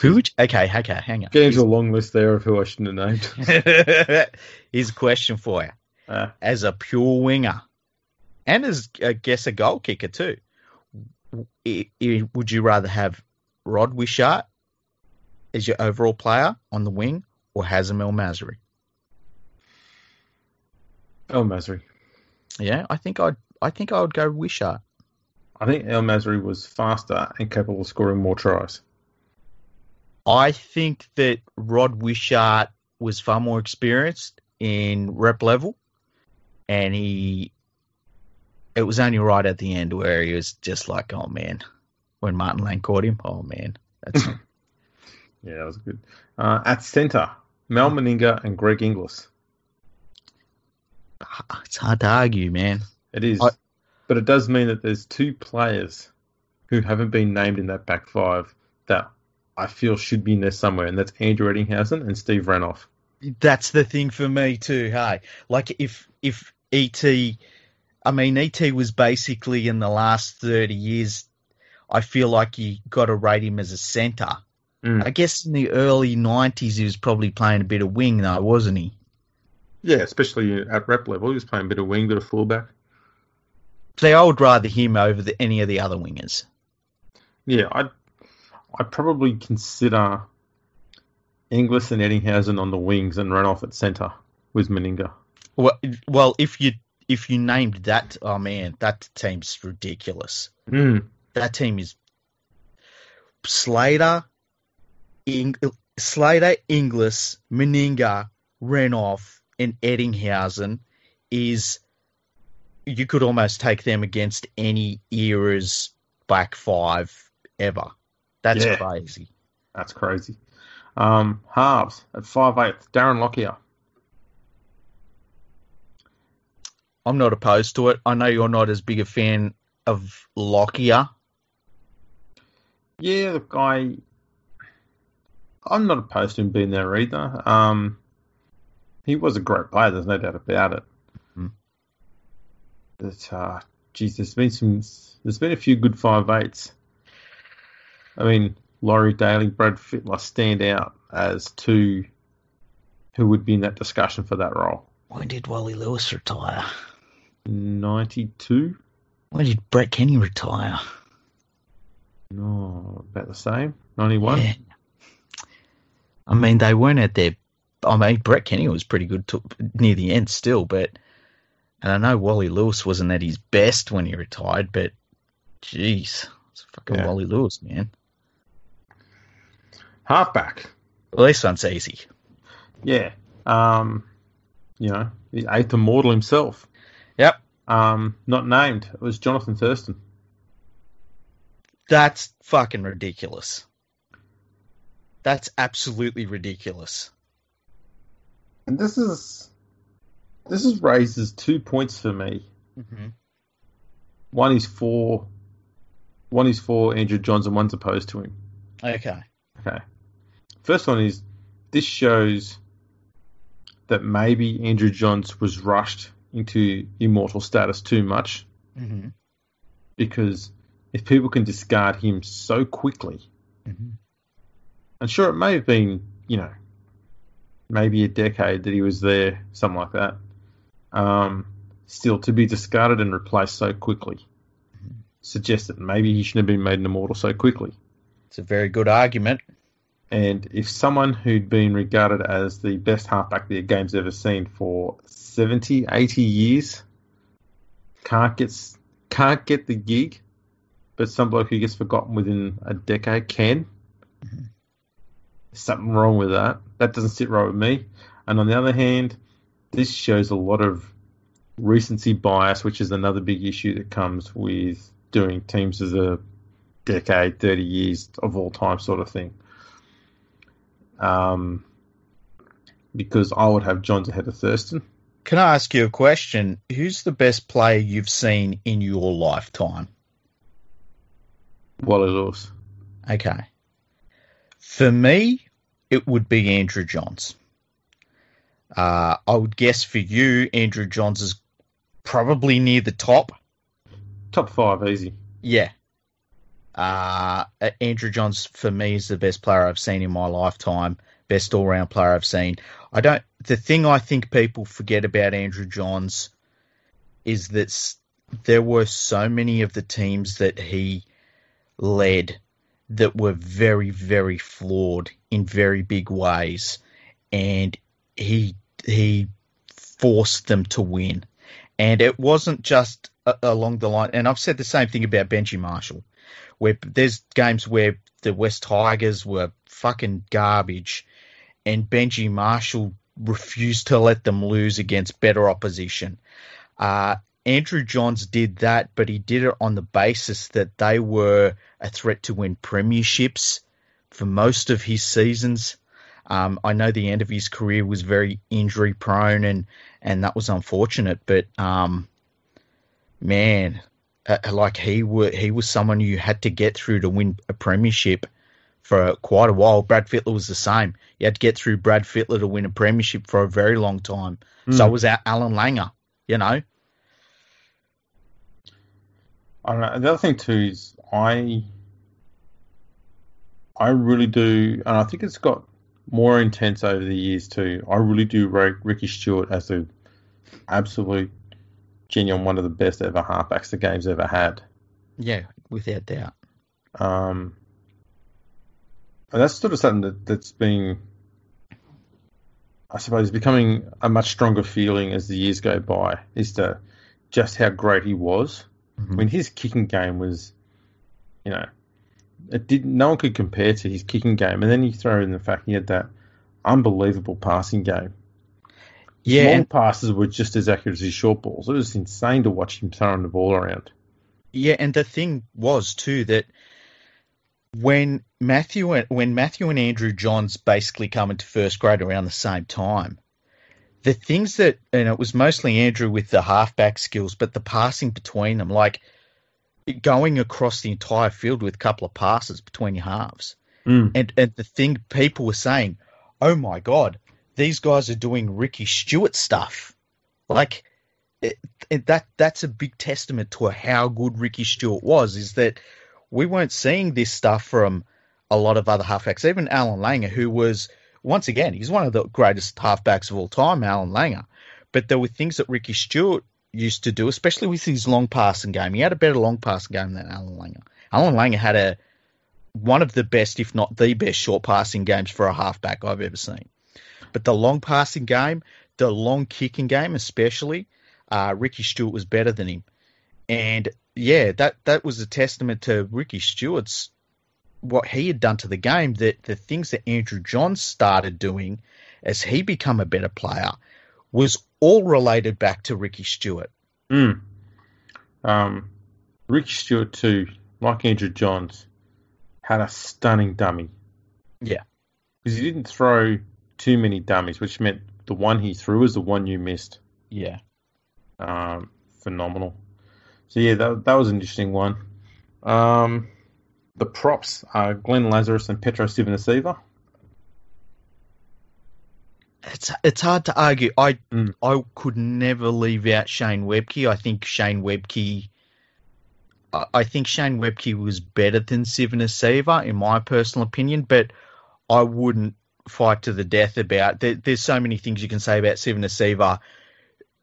Who? Okay, okay, hang on. Getting to a long list there of who I shouldn't have named. Here's a question for you. Uh, as a pure winger, and as I guess a goal kicker too, would you rather have Rod Wishart as your overall player on the wing or Hazem El Masri? El Masri. Yeah, I think I'd I think I would go Wishart. I think El Masri was faster and capable of scoring more tries. I think that Rod Wishart was far more experienced in rep level, and he. It was only right at the end where he was just like, "Oh man," when Martin Lane caught him. Oh man, that's yeah, that was good. Uh, at centre, Mal Meninga and Greg Inglis. It's hard to argue, man. It is, I- but it does mean that there's two players who haven't been named in that back five that I feel should be in there somewhere, and that's Andrew Ettingshausen and Steve Renouf. That's the thing for me too. Hey, like if if ET, I mean ET was basically in the last thirty years. I feel like you got to rate him as a centre. Mm. I guess in the early '90s he was probably playing a bit of wing though, wasn't he? Yeah, especially at rep level, he was playing a bit of wing, bit of fullback. See, I would rather him over the, any of the other wingers. Yeah, I'd I'd probably consider Inglis and Ettingshausen on the wings and Renouf at centre with Meninga. Well, well, if you if you named that, oh man, that team's ridiculous. Mm. That team is Slater, Ing- Slater, Inglis, Meninga, Renouf, and Ettingshausen is you could almost take them against any era's back five ever. That's Yeah. crazy. That's crazy. Um, halves at five eight, Darren Lockyer. I'm not opposed to it. I know you're not as big a fan of Lockyer. Yeah, the guy. I'm not opposed to him being there either. Um, he was a great player. There's no doubt about it. Mhm. But uh, geez, there's been some. There's been a few good five eights. I mean, Laurie Daley, Brad Fittler stand out as two who would be in that discussion for that role. When did Wally Lewis retire? 92? When did Brett Kenny retire? No, about the same. 91? Yeah. I mean, they weren't at their. I mean, Brett Kenny was pretty good to, near the end still, but. And I know Wally Lewis wasn't at his best when he retired, but. Jeez. It's fucking Yeah. Wally Lewis, man. Halfback. Well, this one's easy. Yeah. Um, you know, the eighth immortal himself. Yep. Um, not named. It was Jonathan Thurston. That's fucking ridiculous. That's absolutely ridiculous. And this is this is raises two points for me. Mm-hmm. One is for one is for Andrew Johns and one's opposed to him. Okay. Okay. First one is this shows that maybe Andrew Johns was rushed into immortal status too much Mm-hmm. because if people can discard him so quickly, Mm-hmm. and sure, it may have been, you know, maybe a decade that he was there, something like that, um, still to be discarded and replaced so quickly suggests that maybe he shouldn't have been made an immortal so quickly. It's a very good argument. And if someone who'd been regarded as the best halfback the game's ever seen for 70, 80 years can't get can't get the gig, but some bloke who gets forgotten within a decade can, Mhm. something wrong with that. That doesn't sit right with me. And on the other hand, this shows a lot of recency bias, which is another big issue that comes with doing teams as a decade, 30 years of all time sort of thing. Um, because I would have Johns ahead of Thurston. Can I ask you a question? Who's the best player you've seen in your lifetime? Wally Lewis. Okay. For me, it would be Andrew Johns. Uh, I would guess for you, Andrew Johns is probably near the top. Top five, easy. Yeah. Uh, Andrew Johns for me is the best player I've seen in my lifetime. Best all round player I've seen. I don't. The thing I think people forget about Andrew Johns is that there were so many of the teams that he led that were very, very flawed in very big ways. and he he forced them to win. And it wasn't just along the line. And I've said the same thing about Benji Marshall, where there's games where the West Tigers were fucking garbage, and Benji Marshall refused to let them lose against better opposition. Uh, Andrew Johns did that, but he did it on the basis that they were a threat to win premierships for most of his seasons. Um, I know the end of his career was very injury prone, and and that was unfortunate. But um, man, uh, like he were, he was someone you had to get through to win a premiership for quite a while. Brad Fittler was the same. You had to get through Brad Fittler to win a premiership for a very long time. Mm. So was Allan Langer. You know. I don't know. The other thing too is I, I really do, and I think it's got more intense over the years too. I really do rate Ricky Stewart as a absolute genuine one of the best ever halfbacks the game's ever had. Yeah, without doubt. Um, and that's sort of something that, that's been, I suppose, becoming a much stronger feeling as the years go by. Is to just how great he was. Mm-hmm. I mean, his kicking game was, you know, it did no one could compare to his kicking game, and then you throw in the fact he had that unbelievable passing game. Yeah, long passes were just as accurate as his short balls. It was insane to watch him throwing the ball around. Yeah, and the thing was too that when Matthew when Matthew and Andrew Johns basically come into first grade around the same time, the things that and it was mostly Andrew with the halfback skills, but the passing between them, like going across the entire field with a couple of passes between your halves. Mm. And and the thing people were saying, oh my god, these guys are doing Ricky Stewart stuff. Like it, it, that that's a big testament to how good Ricky Stewart was. Is that we weren't seeing this stuff from a lot of other halfbacks, even Allan Langer, who was once again he's one of the greatest halfbacks of all time, Allan Langer. But there were things that Ricky Stewart used to do, especially with his long passing game. He had a better long passing game than Allan Langer. Allan Langer had a one of the best, if not the best, short passing games for a halfback I've ever seen. But the long passing game, the long kicking game, especially, uh, Ricky Stewart was better than him. And yeah, that that was a testament to Ricky Stewart's what he had done to the game. That the things that Andrew Johns started doing as he become a better player was all related back to Ricky Stewart. Mm. Um, Ricky Stewart too, like Andrew Johns, had a stunning dummy. Yeah, because he didn't throw too many dummies, which meant the one he threw was the one you missed. Yeah. Um, phenomenal. So yeah, that that was an interesting one. Um, the props are Glenn Lazarus and Petro Civoniceva. It's it's hard to argue. I mm. I could never leave out Shane Webcke. I think Shane Webcke. I think Shane Webcke was better than Civoniceva in my personal opinion, but I wouldn't fight to the death about. There, there's so many things you can say about Civoniceva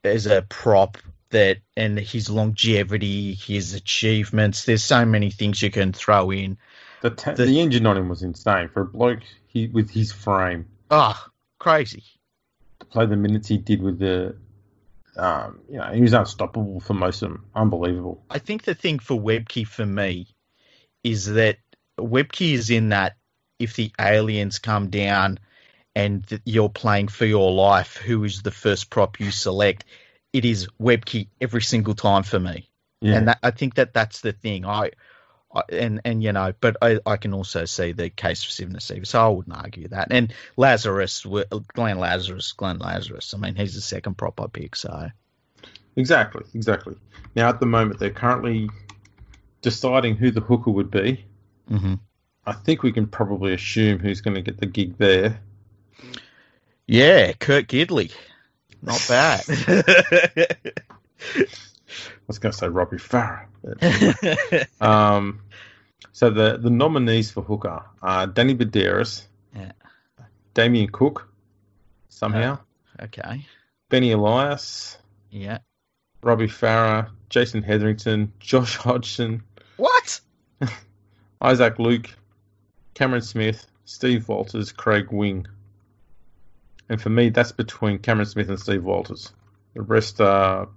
as a prop that, and his longevity, his achievements. There's so many things you can throw in. The, ta- the, the engine on him was insane for a bloke he, with his frame. Oh, crazy! To play the minutes he did with the, um, you know, he was unstoppable for most of them. Unbelievable. I think the thing for Webcke for me is that Webcke is in that if the aliens come down and you're playing for your life, who is the first prop you select? It is Webcke every single time for me, yeah. and that, I think that that's the thing. I, I, and and you know, but I, I can also see the case for Civoniceva, so I wouldn't argue that. And Lazarus, Glenn Lazarus, Glenn Lazarus. I mean, he's the second prop I pick, so. Exactly, exactly. Now at the moment they're currently deciding who the hooker would be. Mm-hmm. I think we can probably assume who's going to get the gig there. Yeah, Kurt Gidley. Not bad. I was going to say Robbie Farah. um, so the, the nominees for hooker are Danny Buderus, yeah. Damien Cook, somehow. Uh, okay. Benny Elias. Yeah. Robbie Farah, Jason Hetherington, Josh Hodgson. What? Isaac Luke, Cameron Smith, Steve Walters, Craig Wing. And for me, that's between Cameron Smith and Steve Walters. The rest are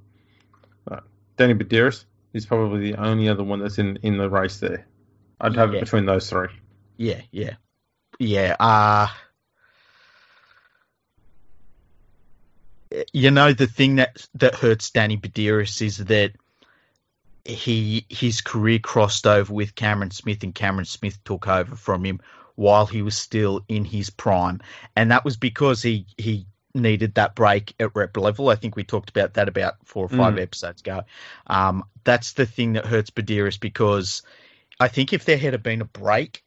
uh, Danny Buderus is probably the only other one that's in, in the race there. I'd have Yeah. it between those three. Yeah, yeah, yeah. Uh you know the thing that that hurts Danny Buderus is that he his career crossed over with Cameron Smith, and Cameron Smith took over from him while he was still in his prime, and that was because he he needed that break at rep level. I think we talked about that about four or five Mm. episodes ago. Um, that's the thing that hurts Buderus because I think if there had been a break,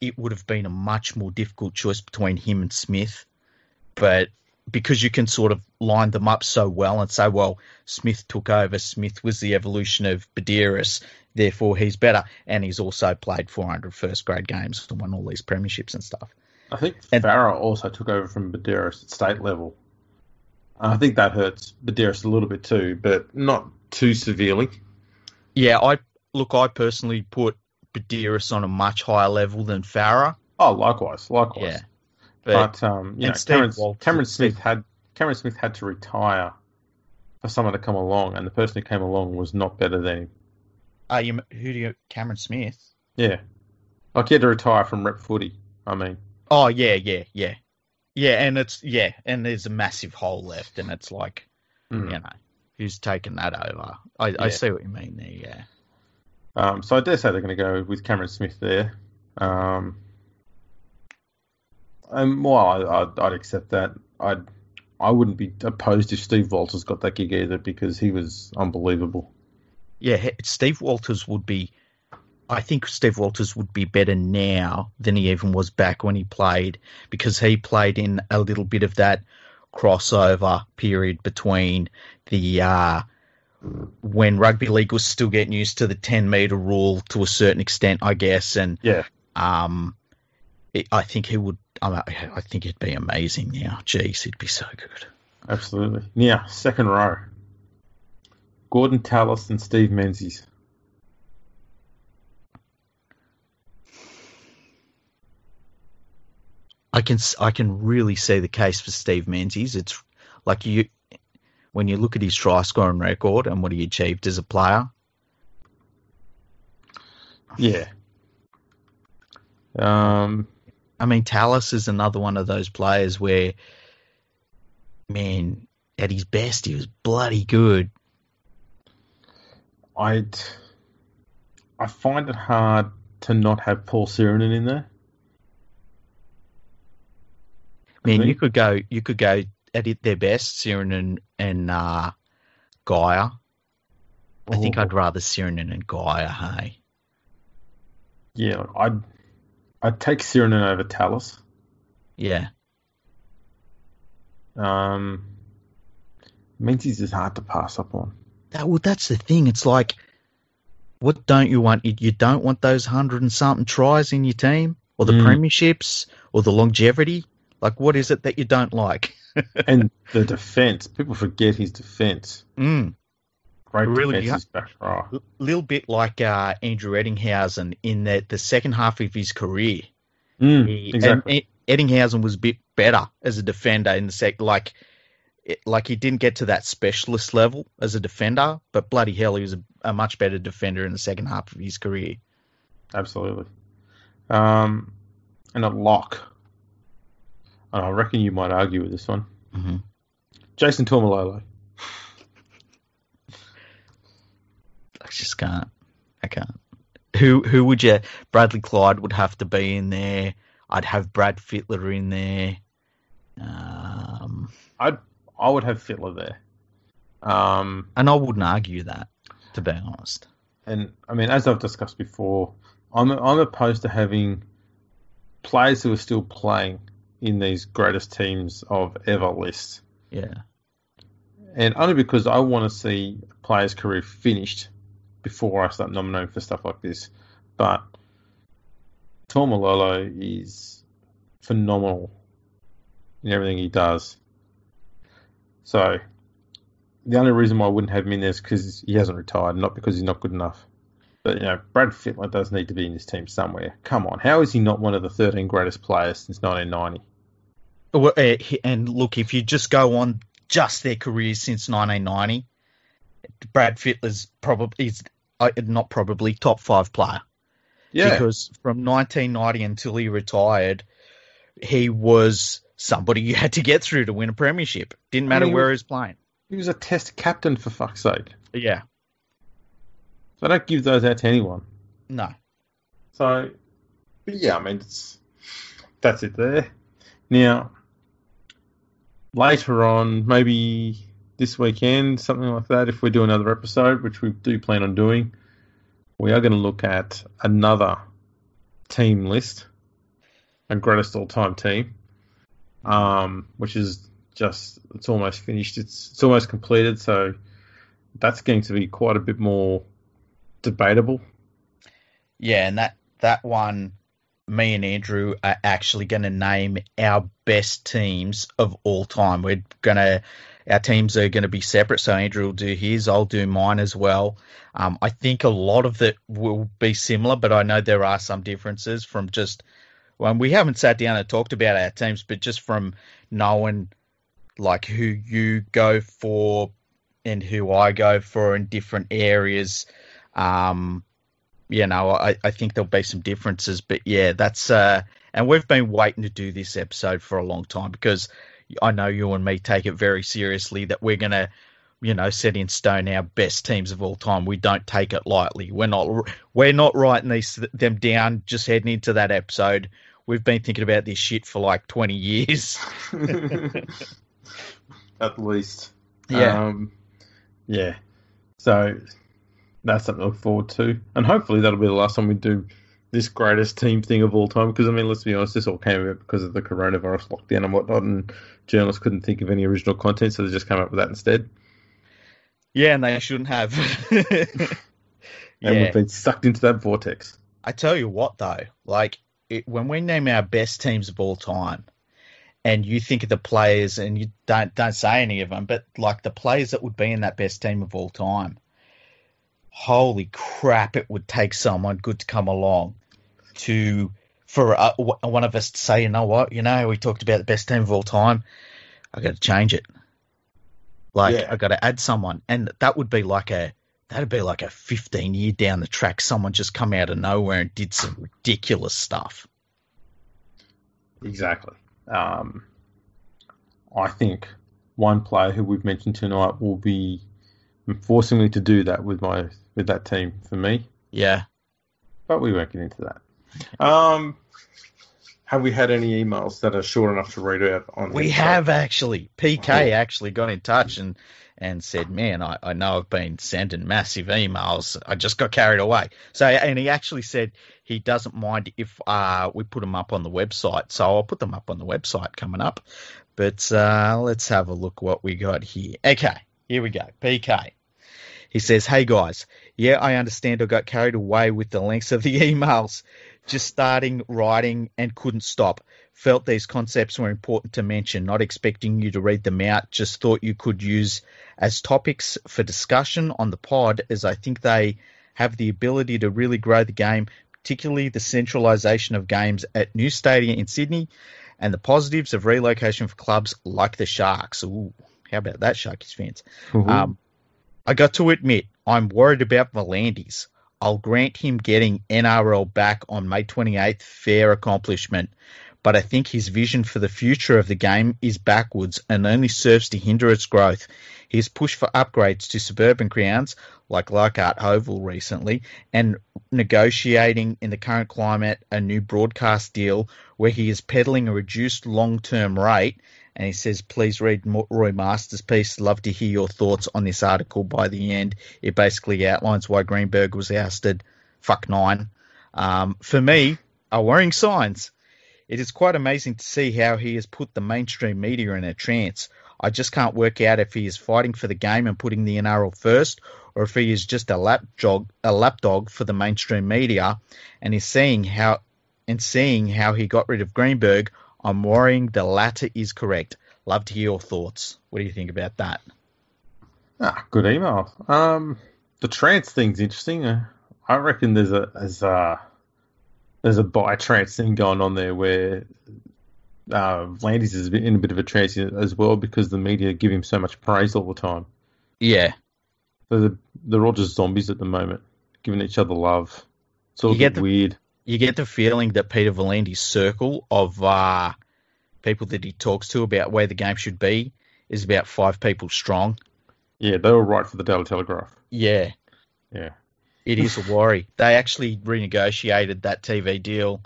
it would have been a much more difficult choice between him and Smith. But because you can sort of line them up so well and say, well, Smith took over, Smith was the evolution of Buderus, therefore he's better. And he's also played 400 first grade games and won all these premierships and stuff. I think And- Farah also took over from Buderus at state level. I think that hurts Buderus a little bit too, but not too severely. Yeah, I look, I personally put Buderus on a much higher level than Farah. Oh, likewise, likewise. Yeah. But, But, um, you know, Cameron, Cameron Smith had Cameron Smith had to retire for someone to come along, and the person who came along was not better than him. uh, you, who do you, Cameron Smith? Yeah, like he had to retire from rep footy. I mean, Oh yeah, yeah, yeah, yeah, and it's yeah, and there's a massive hole left, and it's like mm. you know who's taken that over. I, I see what you mean there. Yeah, um, so I dare say they're going to go with Cameron Smith there. Um, and well, I, I'd, I'd accept that. I'd I wouldn't be opposed if Steve Walters got that gig either because he was unbelievable. yeah. Steve Walters would be. I think Steve Walters would be better now than he even was back when he played because he played in a little bit of that crossover period between the uh, when rugby league was still getting used to the ten meter rule to a certain extent, I guess, and Yeah, Um, it, I think he would. I, I think it'd be amazing now. Jeez, it'd be so good. absolutely. Now, second row. Gordon Tallis and Steve Menzies. I can I can really see the case for Steve Menzies. It's like you when you look at his try scoring record and what he achieved as a player. Yeah. Um, I mean, Tallis is another one of those players where, man, at his best, he was bloody good. I'd I find it hard to not have Paul Sironen in there. Man, think- you could go you could go at it, their best, Siren and uh, Geyer. I think I'd rather Sirenen and Geyer. Hey. Yeah, I'd I'd take Sironen over Tallis. Yeah. Um, Menzies is hard to pass up on. That, well, that's the thing. It's like, what don't you want? You, you don't want those hundred and something tries in your team, or the Mm. premierships, or the longevity. Like, what is it that you don't like? and the defense, people forget his defense. Mm. Great Really, defense is back row. A little bit like uh, Andrew Ettingshausen in that the second half of his career, Mm, he, exactly. and Ettingshausen was a bit better as a defender in the sec. Like, it, like he didn't get to that specialist level as a defender, but bloody hell, he was a, a much better defender in the second half of his career. Absolutely. Um, and a lock. And I reckon you might argue with this one. hmm Jason Taumalolo. Just can't. I can't. Who who would you? Bradley Clyde would have to be in there. I'd have Brad Fittler in there. Um, I'd I would have Fittler there. Um, and I wouldn't argue that, to be honest. and I mean, as I've discussed before, I'm I'm opposed to having players who are still playing in these greatest teams of ever lists, Yeah. and only because I want to see a player's career finished before I start nominating for stuff like this. But Taumalolo is phenomenal in everything he does. So the only reason why I wouldn't have him in there is because he hasn't retired, not because he's not good enough. But you know, Brad Fittler does need to be in this team somewhere. Come on, how is he not one of the 13 greatest players since 1990? Well, uh, And look, if you just go on just their careers since 1990, Brad Fittler's probably is uh, not probably top five player. Yeah. Because from 1990 until he retired, he was somebody you had to get through to win a premiership. Didn't matter he where he was playing. He was a test captain for fuck's sake. Yeah. So I don't give those out to anyone. No. So, but yeah, I mean, it's, that's it there. Now, later on, maybe this weekend, something like that, if we do another episode, which we do plan on doing, we are going to look at another team list, a greatest all time team, um, which is just, it's almost finished. It's, it's almost completed. So that's going to be quite a bit more debatable. Yeah, and that that one, me and Andrew are actually going to name our best teams of all time. We're gonna our teams are going to be separate. So Andrew will do his, I'll do mine as well. Um, I think a lot of it will be similar, but I know there are some differences from just when we haven't sat down and talked about our teams, but just from knowing like who you go for and who I go for in different areas. Um, you know, I, I think there'll be some differences, but yeah, that's uh, and we've been waiting to do this episode for a long time because I know you and me take it very seriously that we're gonna, you know, set in stone our best teams of all time. We don't take it lightly. We're not we're not writing these them down just heading into that episode. We've been thinking about this shit for like twenty years. At least. Yeah. Um, yeah. So that's something to look forward to. And hopefully that'll be the last time we do this greatest team thing of all time. Because, I mean, let's be honest, this all came about because of the coronavirus lockdown and whatnot. And journalists couldn't think of any original content, so they just came up with that instead. Yeah, and they shouldn't have. And yeah. we've been sucked into that vortex. I tell you what, though, like it, when we name our best teams of all time, and you think of the players, and you don't don't say any of them, but like the players that would be in that best team of all time, holy crap! It would take someone good to come along to for uh, one of us to say, you know what, you know, we talked about the best team of all time. I got to change it. Like Yeah. I got to add someone, and that would be like a that'd be like a 15 year down the track. Someone just come out of nowhere and did some ridiculous stuff. Exactly. Um, I think one player who we've mentioned tonight will be forcing me to do that with my with that team for me. Yeah. but we won't get into that. Um, have we had any emails that are short enough to read out on? We have actually. PK actually got in touch and and said, "Man, I, I know I've been sending massive emails. I just got carried away." So, and he actually said he doesn't mind if uh, we put them up on the website. So I'll put them up on the website coming up. But uh, let's have a look what we got here. Okay, here we go. PK. He says, "Hey guys, yeah, I understand I got carried away with the lengths of the emails. Just starting writing and couldn't stop. Felt these concepts were important to mention, not expecting you to read them out. Just thought you could use as topics for discussion on the pod, as I think they have the ability to really grow the game, particularly the centralisation of games at New Stadium in Sydney and the positives of relocation for clubs like the Sharks. Ooh, how about that, Sharkies fans? Mhm. Um, I got to admit, I'm worried about V'landys. I'll grant him getting NRL back on May 28th, fair accomplishment, but I think his vision for the future of the game is backwards and only serves to hinder its growth. His push for upgrades to suburban grounds, like Leichhardt Oval recently, and negotiating in the current climate a new broadcast deal where he is peddling a reduced long term rate and he says, please read Roy Masters' piece. Love to hear your thoughts on this article by the end. It basically outlines why Greenberg was ousted. Fuck nine. Um, for me, are worrying signs. It is quite amazing to see how he has put the mainstream media in a trance. I just can't work out if he is fighting for the game and putting the NRL first, or if he is just a lapdog, a lapdog for the mainstream media, and is seeing how and seeing how he got rid of Greenberg. I'm worrying the latter is correct. Love to hear your thoughts. What do you think about that? Ah, good email. Um, the trance thing's interesting. I reckon there's a there's a there's a bi trance thing going on there where uh, V'landys is in a bit of a trance as well because the media give him so much praise all the time. Yeah. So they're, they're all just zombies at the moment, giving each other love. It's all a get bit the- weird. You get the feeling that Peter V'landys' circle of uh, people that he talks to about where the game should be is about five people strong. Yeah, they were right for the Daily Telegraph. Yeah. Yeah. It is a worry. They actually renegotiated that TV deal.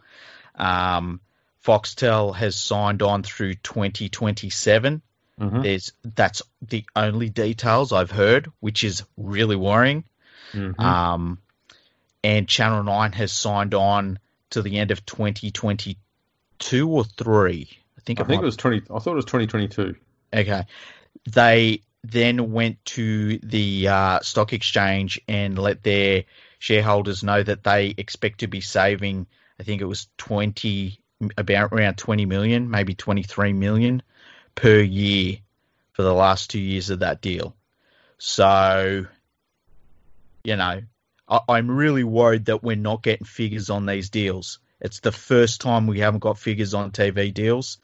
Um, Foxtel has signed on through 2027. hmm There's that's the only details I've heard, which is really worrying. hmm Um, and Channel Nine has signed on to the end of 2022 or three. I think I it think it was twenty. I thought it was twenty twenty two. Okay. They then went to the uh, stock exchange and let their shareholders know that they expect to be saving, I think it was 20, about around 20 million, maybe 23 million per year for the last two years of that deal. So, you know, I, I'm really worried that we're not getting figures on these deals. It's the first time we haven't got figures on TV deals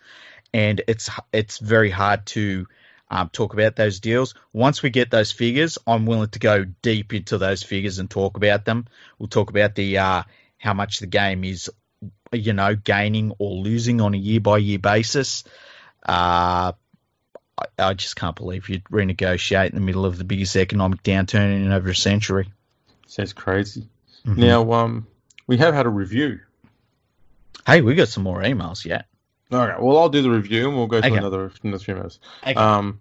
and it's it's very hard to um, talk about those deals. Once we get those figures, I'm willing to go deep into those figures and talk about them. We'll talk about the uh, how much the game is, you know, gaining or losing on a year by year basis. Uh, I, I just can't believe you'd renegotiate in the middle of the biggest economic downturn in over a century. Sounds crazy. Mhm. Now, um, we have had a review. hey, we got some more emails yet. All right. Well, I'll do the review and we'll go to Okay. another another few minutes. Okay. Um,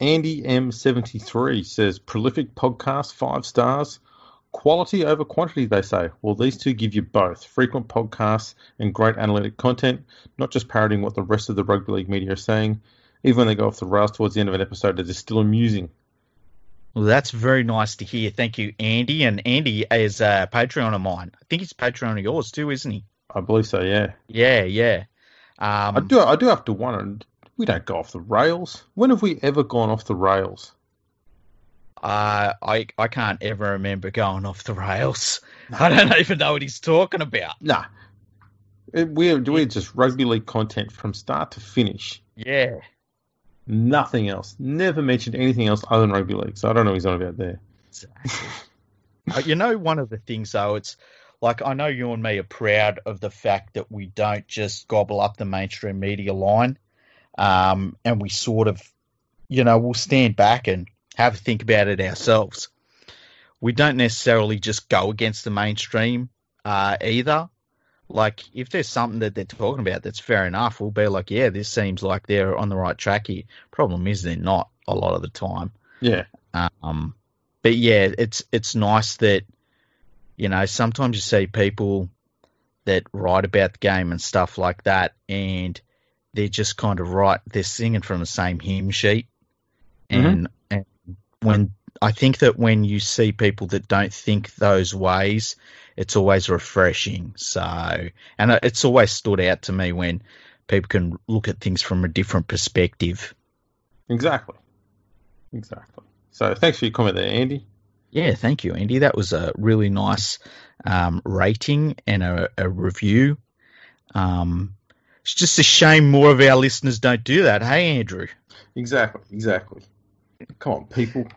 Andy M73 says prolific podcast, five stars. Quality over quantity, they say. Well, these two give you both frequent podcasts and great analytic content, not just parodying what the rest of the rugby league media are saying. Even when they go off the rails towards the end of an episode, it is still amusing. Well, that's very nice to hear. Thank you, Andy. And Andy is a Patreon of mine. I think he's a Patreon of yours too, isn't he? I believe so. Yeah. Yeah, yeah. Um, I do. I do have to wonder. We don't go off the rails. When have we ever gone off the rails? Uh, I I can't ever remember going off the rails. I don't even know what he's talking about. Nah. We're we're just rugby league content from start to finish. Yeah, Nothing else. Never mentioned anything else other than rugby league. So I don't know he's on about there. exactly. Uh, you know, one of the things though, it's like I know you and me are proud of the fact that we don't just gobble up the mainstream media line, um, and we sort of, you know, we'll stand back and have a think about it ourselves. We don't necessarily just go against the mainstream uh, either. Like, if there's something that they're talking about that's fair enough, we'll be like, yeah, this seems like they're on the right track here. Problem is, they're not a lot of the time. Yeah. Um, but yeah, it's it's nice that you know sometimes you see people that write about the game and stuff like that, and they're just kind of right. They're singing from the same hymn sheet, and and when I think that when you see people that don't think those ways, it's always refreshing. So, and it's always stood out to me when people can look at things from a different perspective. Exactly. Exactly. So thanks for your comment there, Andy. Yeah, thank you, Andy. That was a really nice um, rating and a, a review. Um, it's just a shame more of our listeners don't do that. Hey, Andrew. Exactly. Exactly. Come on, people.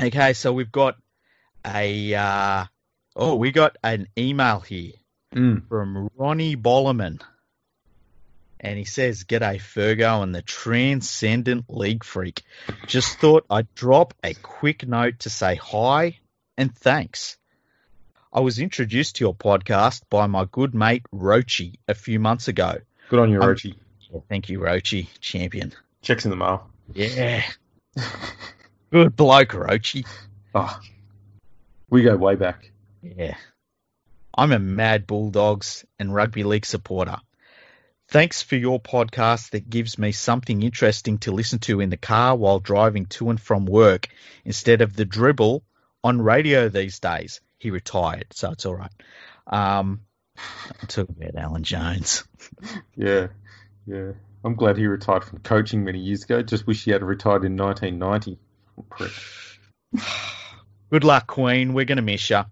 Okay, so we've got a uh, oh, we got an email here Mm. from Ronnie Bollerman. And he says, G'day, Fergo and the Transcendent League Freak. Just thought I'd drop a quick note to say hi and thanks. I was introduced to your podcast by my good mate Rochi a few months ago. Good on you, Um, Thank you, Rochi, champion. Checks in the mail. Yeah. Good bloke, Rochi. Oh, we go way back. Yeah. I'm a mad Bulldogs and rugby league supporter. Thanks for your podcast that gives me something interesting to listen to in the car while driving to and from work instead of the dribble on radio these days. He retired, so it's all right. Um, I'm talking about Alan Jones. Yeah. Yeah. I'm glad he retired from coaching many years ago. Just wish he had retired in 1990. Prick. Good luck, Queen. We're going to miss you.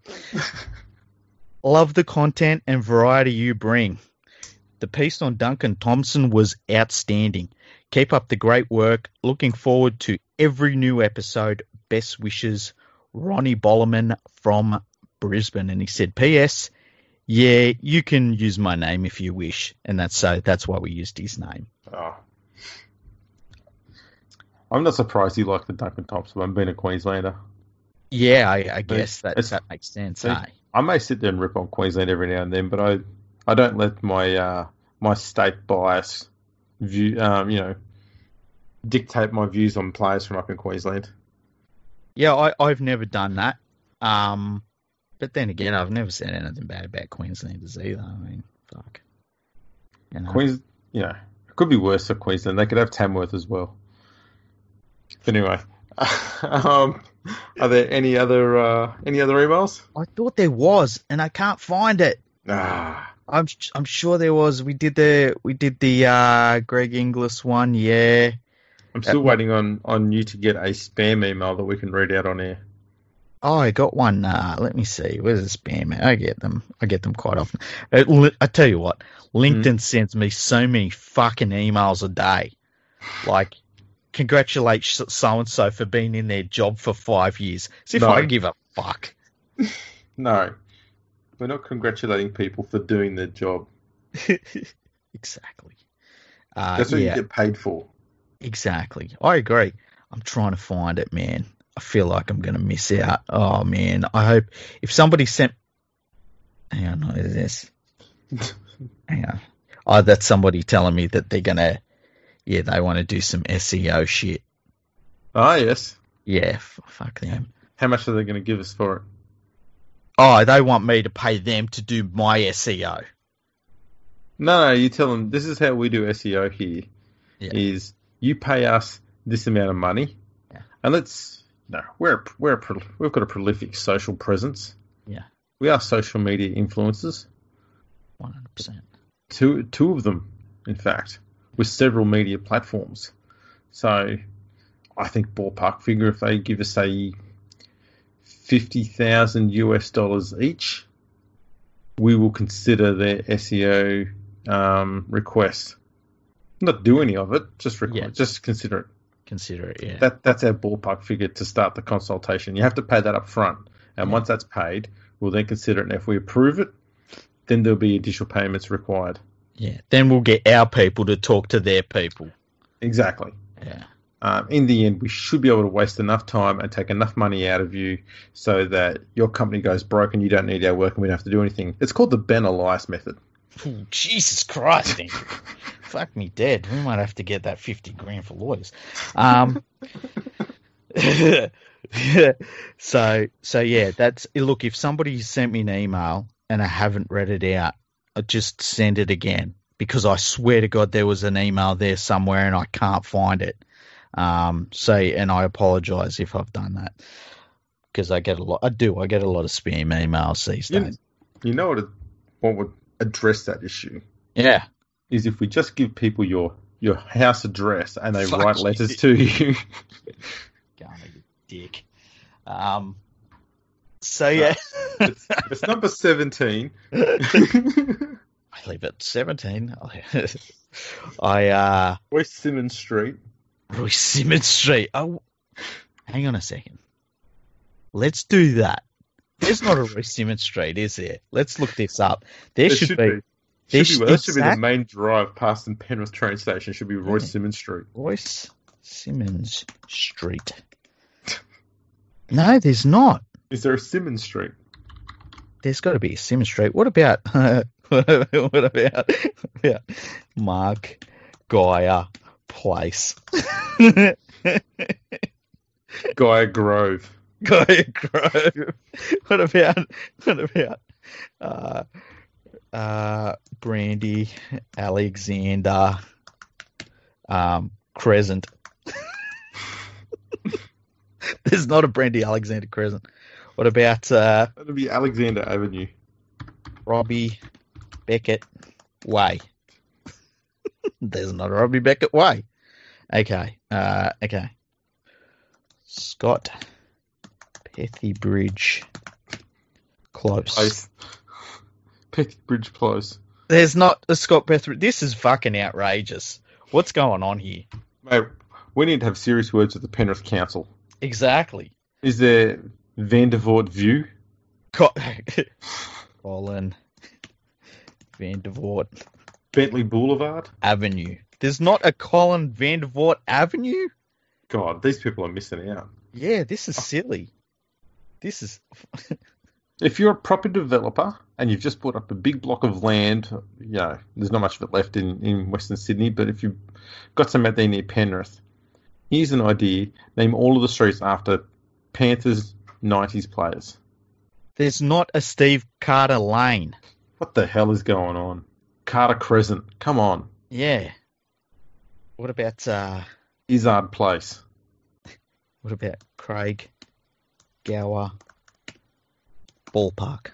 Love the content and variety you bring. The piece on Duncan Thompson was outstanding. Keep up the great work. Looking forward to every new episode. Best wishes, Ronnie Bollerman from Brisbane. And he said, P.S. Yeah, you can use my name if you wish. And that's so that's why we used his name. Oh. I'm not surprised you like the Duncan Thompson one, being a Queenslander. Yeah, I, I guess that that makes sense. Eh? I may sit there and rip on Queensland every now and then, but I, I don't let my uh, my state bias view, um, you know, dictate my views on players from up in Queensland. Yeah, I, I've never done that. Um, but then again, I've never said anything bad about Queenslanders either. I mean, fuck. You know? Queens, you know, it could be worse for Queensland. They could have Tamworth as well. But anyway, um, are there any other uh, any other emails? I thought there was, and I can't find it. Ah, I'm I'm sure there was. We did the we did the uh, Greg Inglis one. Yeah. I'm still waiting on on you to get a spam email that we can read out on air. Oh, I got one. Uh, let me see. Where's the spam? I get them. I get them quite often. Uh, li- I tell you what, LinkedIn sends me so many fucking emails a day. Like, congratulate so and so for being in their job for five years. As if No. I give a fuck. No, we're not congratulating people for doing their job. exactly. Uh, That's what yeah, you get paid for. exactly. I agree. I'm trying to find it, man. I feel like I'm going to miss out. Oh man, I hope if somebody sent. Hang on, what is this? Hang on. Oh, that's somebody telling me that they're gonna, yeah, they want to do some SEO shit. Ah, yes. Yeah, f- fuck them. How much are they going to give us for it? Oh, they want me to pay them to do my SEO. No, no, you tell them this is how we do SEO here. Yeah. Is you pay us this amount of money, Yeah. and let's no, we're we're a, pro- we've got a prolific social presence. Yeah. we are social media influencers. One hundred percent. Two two of them, in fact, with several media platforms. So, I think ballpark figure if they give us say fifty thousand US dollars each, we will consider their SEO um, request. Not do any of it, just requ- Yeah. just consider it. Consider it. Yeah. That that's our ballpark figure to start the consultation. You have to pay that up front, and Yeah. once that's paid, we'll then consider it. And if we approve it, then there'll be additional payments required. Yeah. Then we'll get our people to talk to their people. Exactly. Yeah. Um, in the end, we should be able to waste enough time and take enough money out of you so that your company goes broke and you don't need our work and we don't have to do anything. It's called the Ben Elias method. Ooh, Jesus Christ. Fuck me dead. We might have to get that 50 grand for lawyers. Um, so, so yeah, that's, look, if somebody sent me an email and I haven't read it out, just send it again because I swear to God there was an email there somewhere and I can't find it. Um, so, and I apologize if I've done that because I get a lot, I do, I get a lot of spam emails these You, days. you know what, what would address that issue Yeah. is if we just give people your your house address and they Fuck write you. letters to you. Going you dick. Um. So yeah, it's, it's number seventeen. I leave it seventeen. I uh, West Simmons Street. Royce Simmons Street. Oh, hang on a second. Let's do that. There's not a Royce Simmons Street, is there? Let's look this up. There It should, be, Should there be, should- that should be the main drive past the Penrith train station. Should be Roy Yeah. Simmons Street. Royce Simmons Street. No, there's not. Is there a Simmons Street? There's got to be a Simmons Street. What about what about what about, yeah, Mark Geyer Place? Guy Grove. Geyer Grove. What about what about uh, uh, Brandy Alexander um, Crescent? There's not a Brandy Alexander Crescent. What about uh, That'd be Alexander Avenue. Robbie Beckett Way. There's not a Robbie Beckett Way. Okay. Uh, okay. Scott Pethybridge Close. Petty Bridge Close. There's not a Scott Bethridge. This is fucking outrageous. What's going on here? Mate, we need to have serious words with the Penrith Council. Exactly. Is there Vandervoort View? Co- Colin Vandervoort Bentley Boulevard? Avenue. There's not a Colin Vandervoort Avenue? God, these people are missing out. Yeah, this is silly. This is. If you're a property developer and you've just bought up a big block of land, you know, there's not much of it left in, in Western Sydney, but if you've got some out there near Penrith, here's an idea. Name all of the streets after Panthers 90s players. There's not a Steve Carter Lane. What the hell is going on? Carter Crescent. Come on. Yeah. What about uh Izzard Place. what about Craig Gower Ballpark?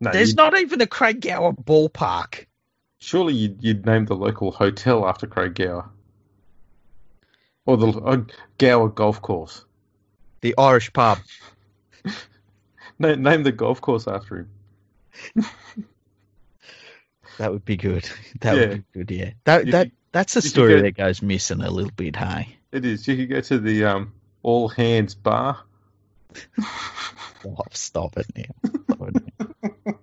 No, There's you'd- not even a Craig Gower ballpark. Surely you'd, you'd name the local hotel after Craig Gower. Or the uh, Gower Golf Course. The Irish pub. Na- name the golf course after him. That would be good. That Yeah. would be good, yeah. That You that could- that's a story go- that goes missing a little bit, hey. It is. You could go to the um, All Hands Bar. Oh, stop it now. Stop it now.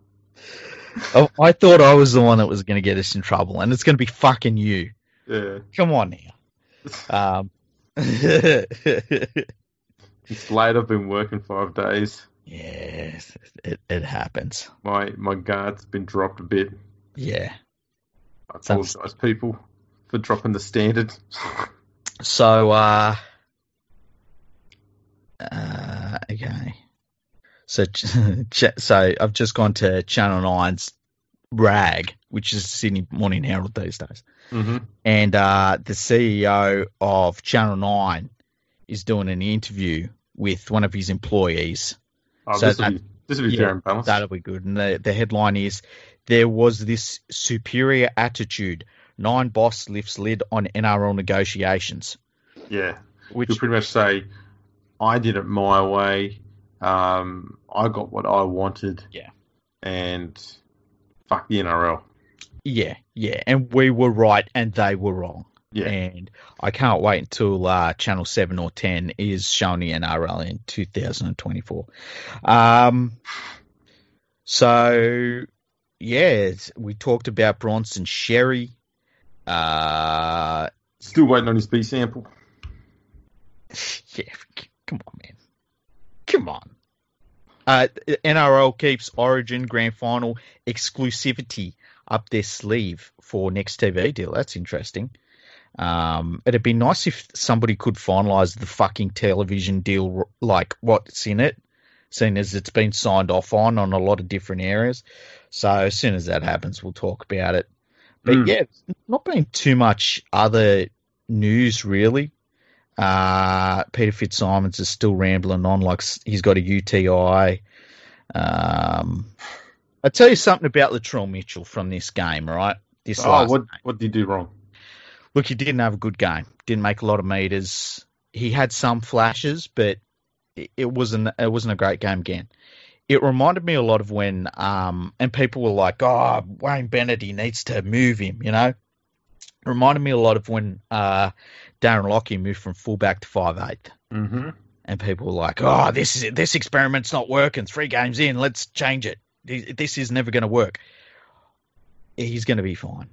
oh, I thought I was the one that was going to get us in trouble, and it's going to be fucking you. Yeah. Come on now. Um, It's late. I've been working five days. yes, it, it happens. My my guard's been dropped a bit. Yeah. I apologise, people, for dropping the standard. So, uh, uh, okay. So, so I've just gone to Channel 9's Rag, which is Sydney Morning Herald these days. hmm and uh, the CEO of Channel Nine is doing an interview with one of his employees. Oh, So this will that- be this will be yeah, fair and balanced. That'll be good. And the, the headline is There was this superior attitude. Nine boss lifts lid on NRL negotiations. yeah, Which, you'll pretty much say, I did it my way. Um, I got what I wanted. Yeah. And fuck the NRL. yeah, yeah. And we were right and they were wrong. Yeah. And I can't wait until uh, Channel 7 or 10 is showing the NRL in 2024. Um, so, yeah, we talked about Bronson Xerri. Uh, Still waiting on his B sample. yeah, come on, man. Come on. Uh, NRL keeps Origin Grand Final exclusivity up their sleeve for next TV deal. That's interesting. Um, it'd be nice if somebody could finalise the fucking television deal, like what's in it, seeing as it's been signed off on on a lot of different areas. So as soon as that happens, we'll talk about it. But Mm. yeah, not been too much other news really. Uh, Peter FitzSimons is still rambling on like he's got a UTI. Um, I'll tell you something about Latrell Mitchell from this game, right? This Oh, what game. what did you do wrong? Look, he didn't have a good game. Didn't make a lot of meters. He had some flashes, but it, it wasn't it wasn't a great game again. It reminded me a lot of when um and people were like, "Oh, Wayne Bennett, he needs to move him," you know. It reminded me a lot of when uh Darren Lockyer moved from fullback to five Mm-hmm. and people were like, "Oh, this is this experiment's not working. Three games in, let's change it. This is never going to work." He's going to be fine.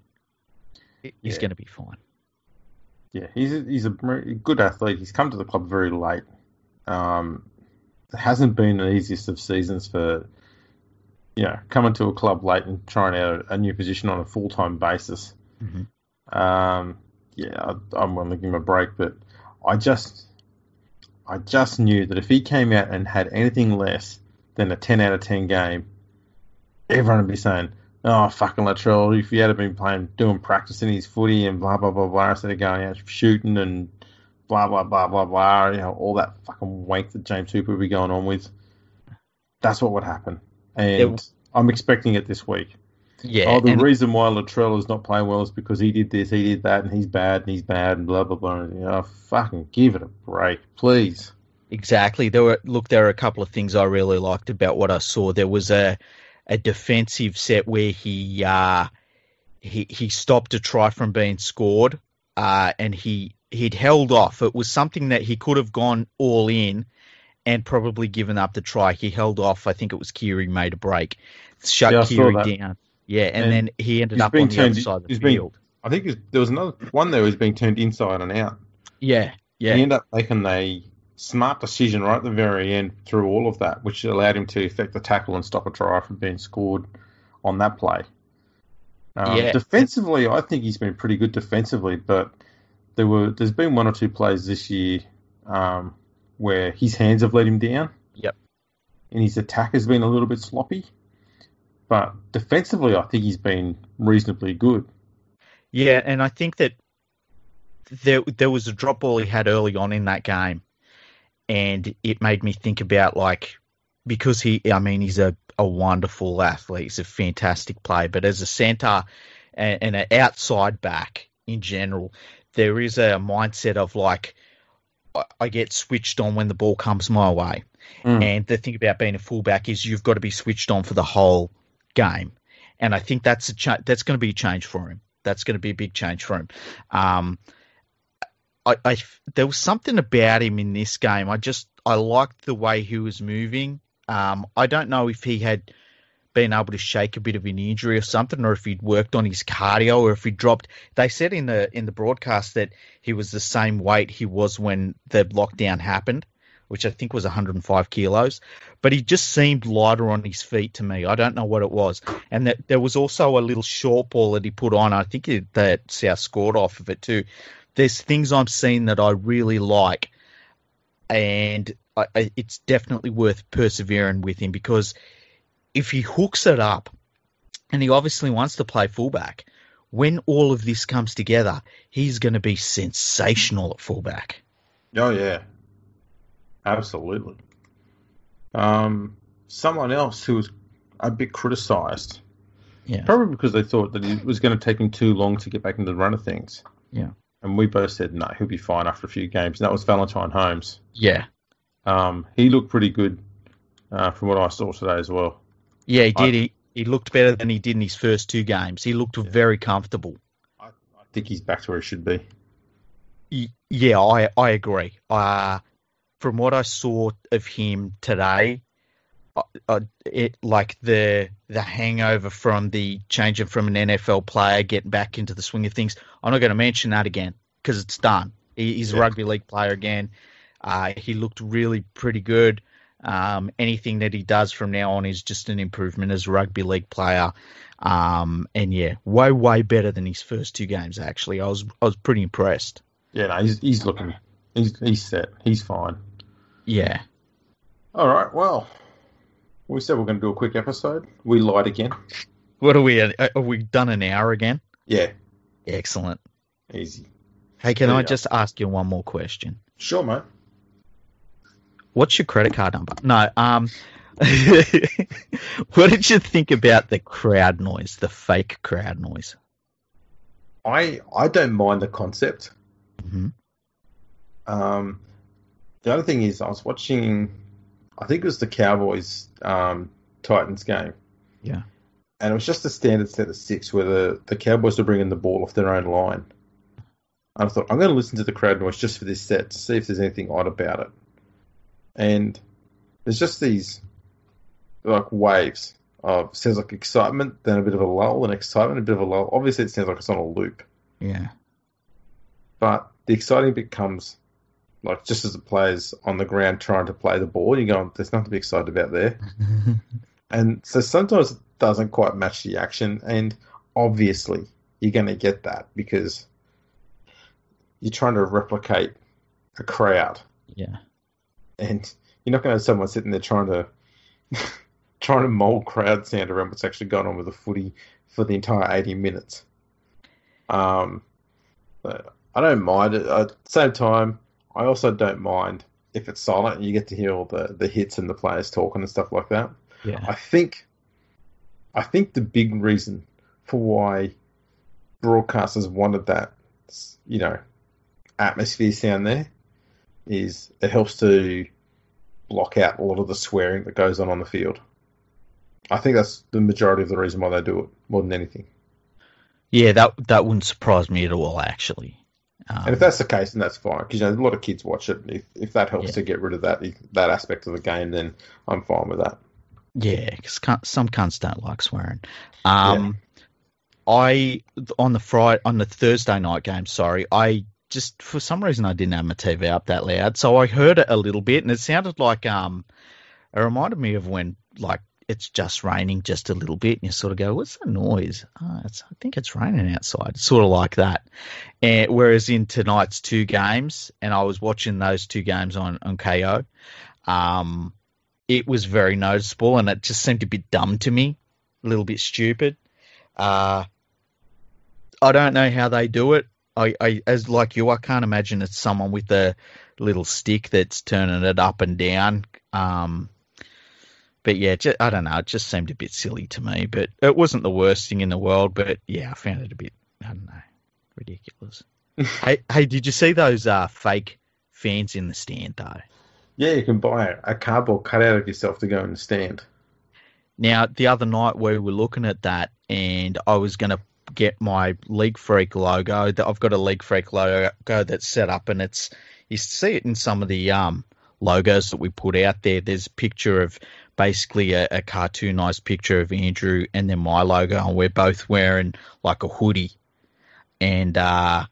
He's Yeah. going to be fine. Yeah, he's a, he's a good athlete. He's come to the club very late. Um, it hasn't been the easiest of seasons for you know coming to a club late and trying out a new position on a full time basis. Mhm. Um, yeah, I, I'm going to give him a break, but I just I just knew that if he came out and had anything less than a 10 out of 10 game, everyone would be saying, "Oh, fucking Latrell! If he had been playing, doing practice in his footy and blah blah blah blah, instead of going out shooting and blah blah blah blah blah, you know, all that fucking wank that James Hooper would be going on with, that's what would happen. And It- I'm expecting it this week. Yeah, oh, the reason why Latrell is not playing well is because he did this, he did that, and he's bad, and he's bad, and blah blah blah. You know, fucking give it a break, please. Exactly. There were look. There were a couple of things I really liked about what I saw. There was a a defensive set where he uh, he he stopped a try from being scored, uh, and he he'd held off. It was something that he could have gone all in and probably given up the try. He held off. I think it was Keary made a break, shut Yeah, I saw Keary that. down. Yeah, and, And then he ended up on the turned- other side of the field. I think there was another one there who's being turned inside and out. Yeah, yeah, He ended up making a smart decision right at the very end through all of that, which allowed him to effect the tackle and stop a try from being scored on that play. Um, Yeah. Defensively, I think he's been pretty good defensively, but there were there's been one or two plays this year um, where his hands have let him down. Yep. And his attack has been a little bit sloppy. But defensively, I think he's been reasonably good. yeah. And I think that there there was a drop ball he had early on in that game, and it made me think about like because he, I mean, he's a a wonderful athlete, he's a fantastic player, but as a centre and, and an outside back in general, there is a mindset of like I, I get switched on when the ball comes my way. Mm. And the thing about being a fullback is you've got to be switched on for the whole game, and I think that's a cha- that's going to be a change for him. That's going to be a big change for him. Um, I, I there was something about him in this game. I just I liked the way he was moving. Um, I don't know if he had been able to shake a bit of an injury or something, or if he'd worked on his cardio, or if he dropped. They said in the in the broadcast that he was the same weight he was when the lockdown happened, which I think was 105 kilos. But he just seemed lighter on his feet to me. I don't know what it was, and that there was also a little short ball that he put on. I think it, that South scored off of it too. There's things I'm seeing that I really like, and I, I, it's definitely worth persevering with him because if he hooks it up, and he obviously wants to play fullback, when all of this comes together, he's going to be sensational at fullback. Oh yeah, absolutely. Um, someone else who was a bit criticised, Yeah. probably because they thought that it was going to take him too long to get back into the run of things. Yeah. And we both said no, he'll be fine after a few games. And that was Valentine Holmes. Yeah. Um, he looked pretty good uh, from what I saw today as well. Yeah, he I- did. He, he looked better than he did in his first two games. He looked very comfortable. I, I think he's back to where he should be. Yeah, I I agree. Uh, from what I saw of him today, I, I, it like the the hangover from the changing from an NFL player getting back into the swing of things. I'm not going to mention that again because it's done. He, he's a rugby league player again. Uh, he looked really pretty good. Um, anything that he does from now on is just an improvement as a rugby league player. Um, and yeah, way way better than his first two games. Actually, I was I was pretty impressed. Yeah, no, he's, he's looking, he's, he's set. He's fine. Yeah. All right, well, we said we're going to do a quick episode. We lied again. What are we? At? Are we done an hour again? Yeah, Excellent. easy. Hey, can There I just ask you one more question? Sure, mate. What's your credit card number? No. Um. what did you think about the crowd noise, the fake crowd noise? I I don't mind the concept. hmm Um, the other thing is, I was watching, I think it was the Cowboys um, Titans game. Yeah. And it was just a standard set of six where the, the Cowboys were bringing the ball off their own line. And I thought, I'm going to listen to the crowd noise just for this set to see if there's anything odd about it. And there's just these like waves of sounds like excitement, then a bit of a lull, and excitement, a bit of a lull. Obviously, it sounds like it's on a loop. Yeah. But the exciting bit comes like just as the players on the ground trying to play the ball, you go, there's nothing to be excited about there. And so sometimes it doesn't quite match the action, and obviously you're going to get that because you're trying to replicate a crowd, yeah. and you're not going to have someone sitting there trying to trying to mold crowd sound around what's actually going on with the footy for the entire 80 minutes. Um, I don't mind it. At the same time, I also don't mind if it's silent and you get to hear all the, the hits and the players talking and stuff like that. Yeah. I think I think the big reason for why broadcasters wanted that, you know, atmosphere sound there is it helps to block out a lot of the swearing that goes on on the field. I think that's the majority of the reason why they do it more than anything. Yeah, that that wouldn't surprise me at all, actually. Um, and if that's the case, then that's fine because you know a lot of kids watch it. If if that helps yeah. to get rid of that that aspect of the game, then I'm fine with that. Yeah, because some cunts don't like swearing. Um, yeah. I on the Friday on the Thursday night game. Sorry, I just for some reason I didn't have my TV up that loud, so I heard it a little bit, and it sounded like um, it reminded me of when like it's just raining just a little bit, and you sort of go, "What's the noise?" Oh, I think it's raining outside. It's sort of like that. And whereas in tonight's two games, and I was watching those two games on on Kayo, um, it was very noticeable, and it just seemed a bit dumb to me, a little bit stupid. Uh, I don't know how they do it. I, I, as like you, I can't imagine it's someone with a little stick that's turning it up and down. Um, but yeah, just, I don't know. It just seemed a bit silly to me. But it wasn't the worst thing in the world. But yeah, I found it a bit, I don't know, ridiculous. hey, hey, did you see those uh, fake fans in the stand though? Yeah, you can buy a cardboard cutout of yourself to go in the stand. Now, the other night we were looking at that, and I was going to get my League Freak logo. I've got a League Freak logo that's set up, and it's you see it in some of the um, logos that we put out there. There's a picture of basically a, a cartoonized picture of Andrew and then my logo, and we're both wearing like a hoodie. And uh,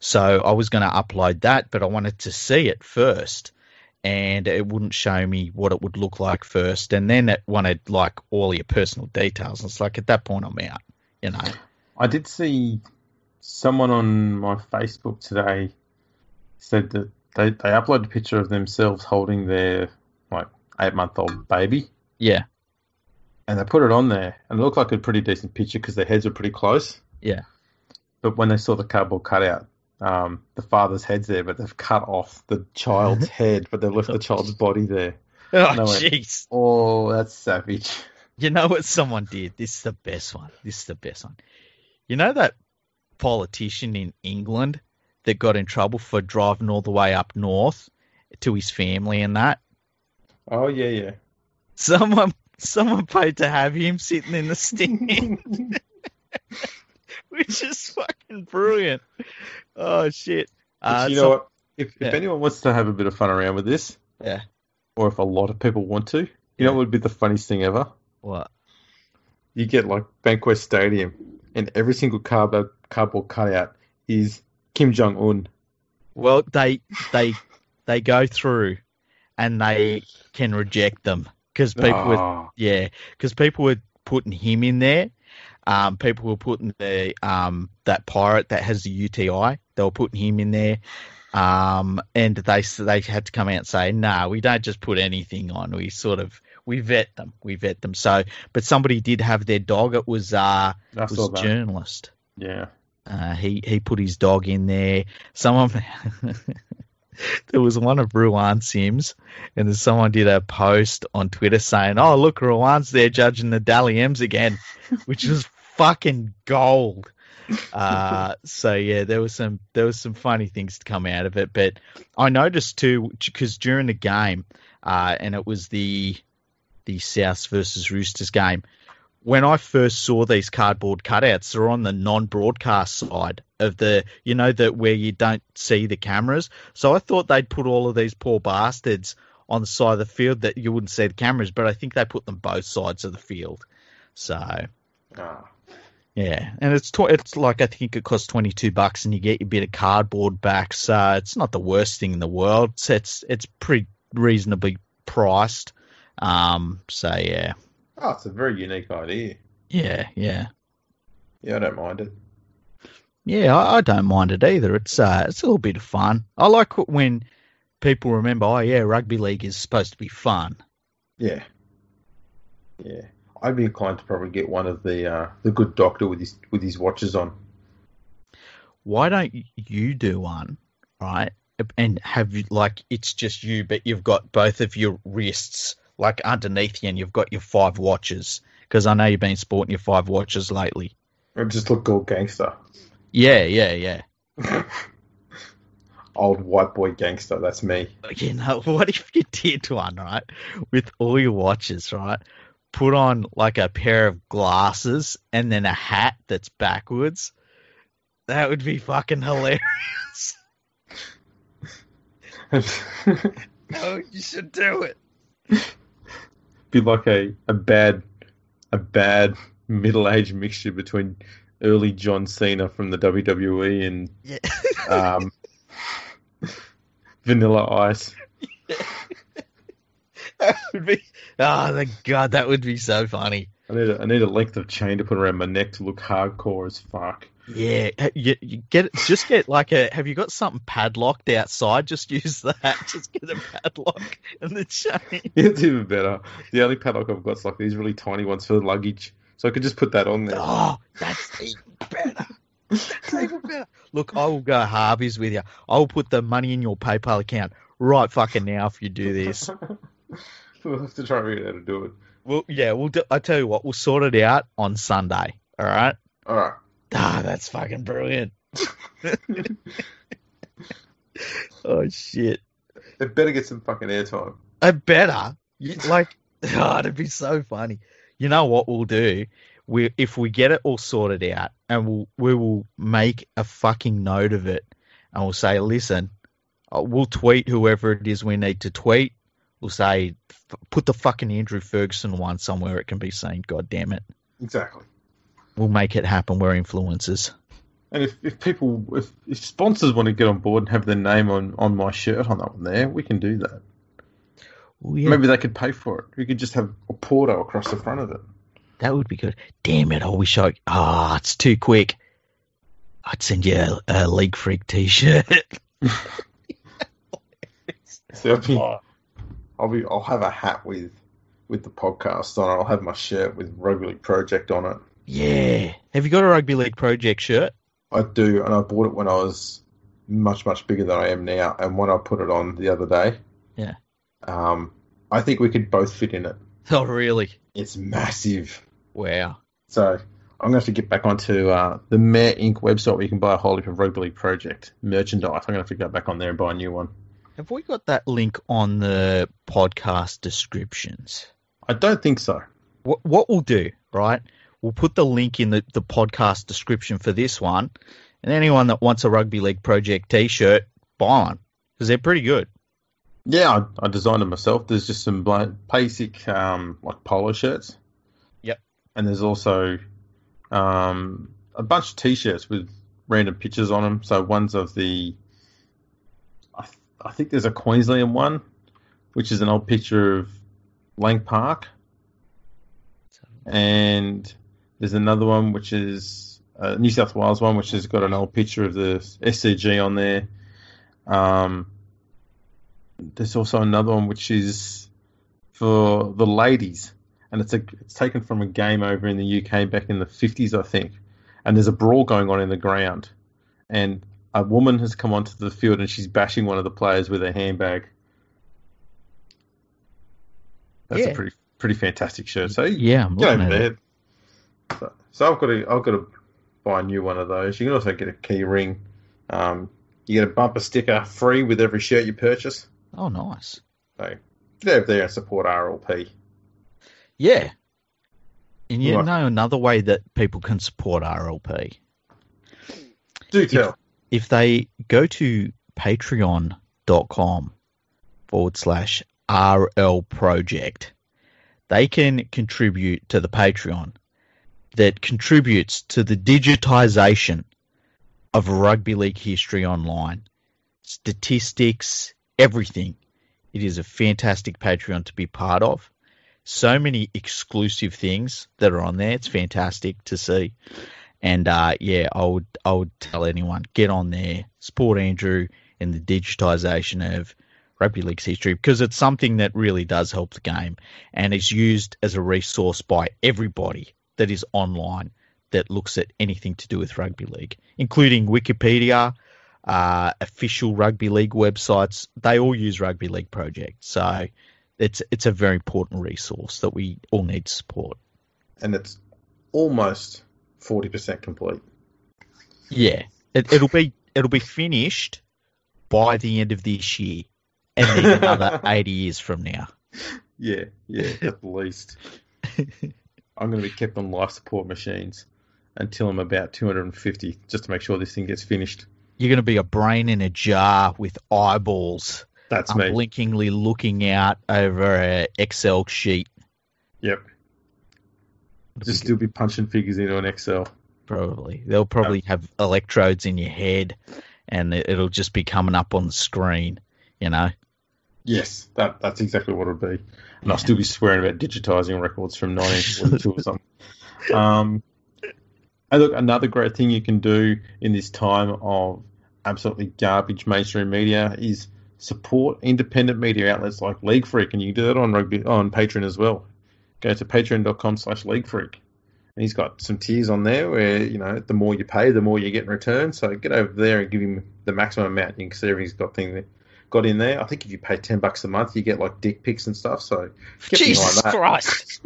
so I was going to upload that, but I wanted to see it first, and it wouldn't show me what it would look like first, and then it wanted like all your personal details. It's like at that point I'm out, you know. I did see someone on my Facebook today said that they they uploaded a picture of themselves holding their like eight month old baby. Yeah. And they put it on there, and it looked like a pretty decent picture because their heads were pretty close. Yeah. But when they saw the cardboard cutout, um, the father's head's there, but they've cut off the child's head, but they've left the child's body there. Oh, jeez. Oh, that's savage. You know what someone did? This is the best one. This is the best one. You know that politician in England that got in trouble for driving all the way up north to his family and that? Oh yeah, yeah. Someone someone paid to have him sitting in the stand. Which is fucking brilliant. Oh shit. Uh, you know so, what? If, yeah. if anyone wants to have a bit of fun around with this, yeah, or if a lot of people want to, you yeah. know what would be the funniest thing ever? What? You get like Bankwest Stadium and every single cardboard cardboard cutout is Kim Jong Un. Well, they they they go through and they can reject them because people oh. were ah. yeah because people were putting him in there. Um, people were putting the um, that pirate that has the UTI. They were putting him in there. Um, and they they had to come out and say, "No, nah, we don't just put anything on. We sort of we vet them. We vet them." So, but somebody did have their dog. It was uh, it was a journalist. Yeah. Uh, he he put his dog in there. Someone there was one of Ruan Sims, and then someone did a post on Twitter saying, "Oh, look, Ruan's there judging the Dally M's again," which was fucking gold. Uh, so yeah, there was some there was some funny things to come out of it, but I noticed too because during the game, uh, and it was the the South versus Roosters game. When I first saw these cardboard cutouts, they're on the non-broadcast side of the, you know, that where you don't see the cameras. So I thought they'd put all of these poor bastards on the side of the field that you wouldn't see the cameras, but I think they put them both sides of the field. So, oh. Yeah, and it's tw- it's like I think it costs twenty two bucks, and you get your bit of cardboard back. So it's not the worst thing in the world. It's it's, it's pretty reasonably priced. Um, so yeah. Oh, it's a very unique idea. Yeah, yeah. Yeah, I don't mind it. Yeah, I, I don't mind it either. It's uh, it's a little bit of fun. I like when people remember, oh yeah, rugby league is supposed to be fun. Yeah. Yeah. I'd be inclined to probably get one of the uh, the good doctor with his with his watches on. Why don't you do one, right? And have you like it's just you, but you've got both of your wrists like underneath you, and you've got your five watches. Because I know you've been sporting your five watches lately. It just look all gangster. Yeah, yeah, yeah. Old white boy gangster. That's me. You know, what if you did one right with all your watches, right? put on like a pair of glasses and then a hat that's backwards. That would be fucking hilarious. oh, you should do it. Be like a, a bad a bad middle aged mixture between early John Cena from the WWE and Yeah. um, Vanilla Ice. that would be. Oh, the god, that would be so funny. I need a, I need a length of chain to put around my neck to look hardcore as fuck. Yeah, you, you get just get like a. Have you got something padlocked outside? Just use that. Just get a padlock and the chain. It's even better. The only padlock I've got is like these really tiny ones for the luggage, so I could just put that on there. Oh, that's even better. That's even better. Look, I will go Harveys with you. I will put the money in your PayPal account right fucking now if you do this. we'll have to try and figure out how to do it. Well, yeah, we'll. Do, I tell you what, we'll sort it out on Sunday. All right. All right. Ah, that's fucking brilliant. oh shit! It better get some fucking airtime. I better. You, like, oh, it'd be so funny. You know what we'll do? We if we get it all sorted out, and we'll we will make a fucking note of it, and we'll say, listen, uh, we'll tweet whoever it is we need to tweet. We'll say, f- put the fucking Andrew Ferguson one somewhere it can be seen. God damn it, Exactly. We'll make it happen. We're influencers. And if, if people, if, if sponsors want to get on board and have their name on, on my shirt on that one there, we can do that. Oh, yeah. Maybe they could pay for it. We could just have a Porto across the front of it. That would be good. Damn it! I wish I. Ah, it's too quick. I'd send you a, a League Freak T-shirt. So I'll be, I'll be, I'll have a hat with with the podcast on it. I'll have my shirt with Rugby League Project on it. Yeah. Have you got a Rugby League Project shirt? I do, and I bought it when I was much much bigger than I am now. And when I put it on the other day, Yeah. um, I think we could both fit in it. Oh, really? It's massive. Wow. So I'm going to have to get back onto uh, the Mayor Inc. website where you can buy a whole heap of Rugby League Project merchandise. I'm going to have to go back on there and buy a new one. Have we got that link on the podcast descriptions? I don't think so. What, what we'll do, right? We'll put the link in the, the podcast description for this one, and anyone that wants a Rugby League Project T-shirt, buy one because they're pretty good. Yeah, I, I designed it myself. There's just some basic um, like polo shirts. Yep. And there's also um, a bunch of t-shirts with random pictures on them. So one's of the, I, th- I think there's a Queensland one, which is an old picture of Lang Park, and there's another one which is a New South Wales one, which has got an old picture of the SCG on there. Um, there's also another one which is for the ladies, and it's a it's taken from a game over in the UK back in the 50s, I think. And there's a brawl going on in the ground, and a woman has come onto the field and she's bashing one of the players with her handbag. That's Yeah. a pretty pretty fantastic shirt. So Yeah, I'm get over at it. So, so I've got to I've got to buy a new one of those. You can also get a key ring. Um, you get a bumper sticker free with every shirt you purchase. Oh, nice. So get over there and support RLP. Yeah. And you Right. know another way that people can support RLP? Do tell. If they go to patreon.com forward slash RL project, they can contribute to the Patreon that contributes to the digitization of rugby league history online. Statistics, everything. It is a fantastic Patreon to be part of. So many exclusive things that are on there. It's fantastic to see. And uh, yeah, I would I would tell anyone get on there, support Andrew in the digitization of rugby league's history because it's something that really does help the game and is used as a resource by everybody that is online that looks at anything to do with rugby league, including Wikipedia, uh, official rugby league websites. They all use Rugby League Project, so it's it's a very important resource that we all need to support. And it's almost forty percent complete. Yeah, it, it'll be it'll be finished by the end of this year, and then another eighty years from now. Yeah, yeah, at least. I'm going to be kept on life support machines until I'm about 250, just to make sure this thing gets finished. You're going to be a brain in a jar with eyeballs, That's me. unblinkingly looking out over an Excel sheet. Yep. It'll Just be still be punching figures into an Excel. Probably. They'll probably have electrodes in your head and it'll just be coming up on the screen, you know? Yes, that that's exactly what it would be. And I'll still be swearing about digitizing records from 1942 or something. Um, and look, another great thing you can do in this time of absolutely garbage mainstream media is support independent media outlets like League Freak, and you can do that on rugby on Patreon as well. Go to patreon.com slash League Freak. And he's got some tiers on there where, you know, the more you pay, the more you get in return. So get over there and give him the maximum amount. You can see everything's got thing got in there. I think if you pay ten bucks a month, you get like dick pics and stuff. So get Jesus behind that. Christ.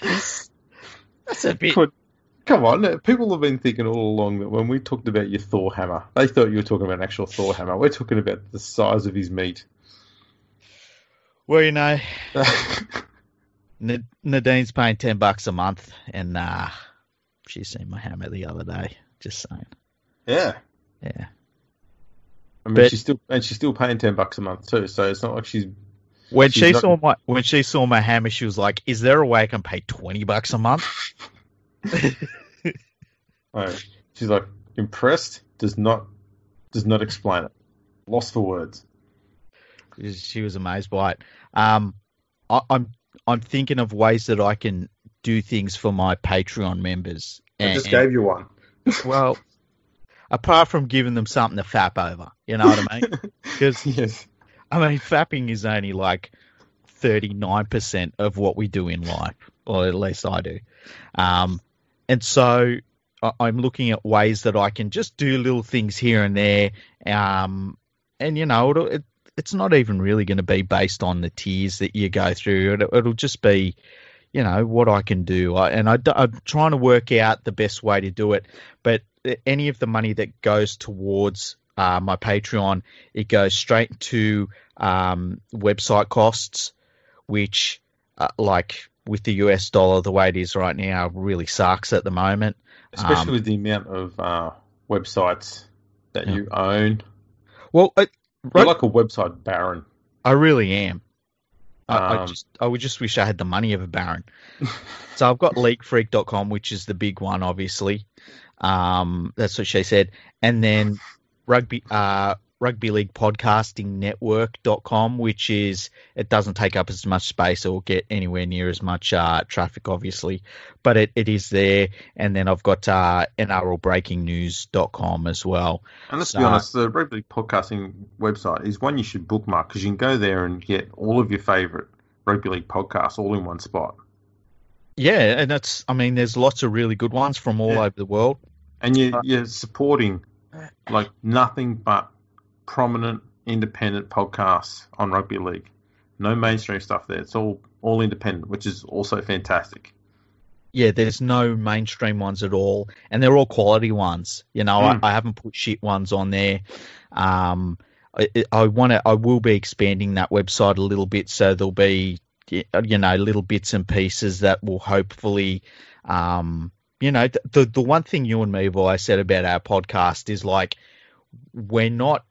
That's a bit. But come on, people have been thinking all along that when we talked about your Thor hammer, they thought you were talking about an actual Thor hammer. We're talking about the size of his meat. Well, you know, Nadine's paying 10 bucks a month and uh, she's seen my hammer the other day. Just saying. yeah, Yeah. I mean, But- she's still and she's still paying ten bucks a month too. So it's not like she's When She's she not- saw my when she saw my hammer, she was like, "Is there a way I can pay twenty bucks a month?" oh, she's like impressed. Does not does not explain it. Lost for words. she was amazed by it. Um, I, I'm I'm thinking of ways that I can do things for my Patreon members. I just gave you one. well, apart from giving them something to fap over, you know what I mean? Because yes. I mean, fapping is only like thirty nine percent of what we do in life, or at least I do. Um, and so I'm looking at ways that I can just do little things here and there. Um, and you know, it'll, it, it's not even really going to be based on the tiers that you go through. It'll, it'll just be, you know, what I can do. I, and I, am trying to work out the best way to do it. But any of the money that goes towards uh, my Patreon, it goes straight to um, website costs, which, uh, like with the US dollar the way it is right now, really sucks at the moment. Especially Um, with the amount of uh, websites that Yeah. you own. Well, I, You're like a website baron. I really am. I, I Um, just I would just wish I had the money of a baron. so I've got leaguefreak.com, which is the big one, obviously. Um, that's what she said. And then rugby uh rugby league podcasting network.com, which is it doesn't take up as much space or get anywhere near as much uh, traffic, obviously, but it, it is there. And then I've got uh, NRLbreakingnews.com as well. And let's be honest, the Rugby League podcasting website is one you should bookmark because you can go there and get all of your favourite Rugby League podcasts all in one spot. Yeah, and that's I mean, there's lots of really good ones from all Yeah. over the world. And you, you're supporting like nothing but prominent independent podcasts on Rugby League. No mainstream stuff there. It's all all independent, which is also fantastic. Yeah, there's no mainstream ones at all, and they're all quality ones. You know, Mm. I, I haven't put shit ones on there. Um, I, I want to. I will be expanding that website a little bit, so there'll be you know little bits and pieces that will hopefully, um, you know, the the one thing you and me have always said about our podcast is like we're not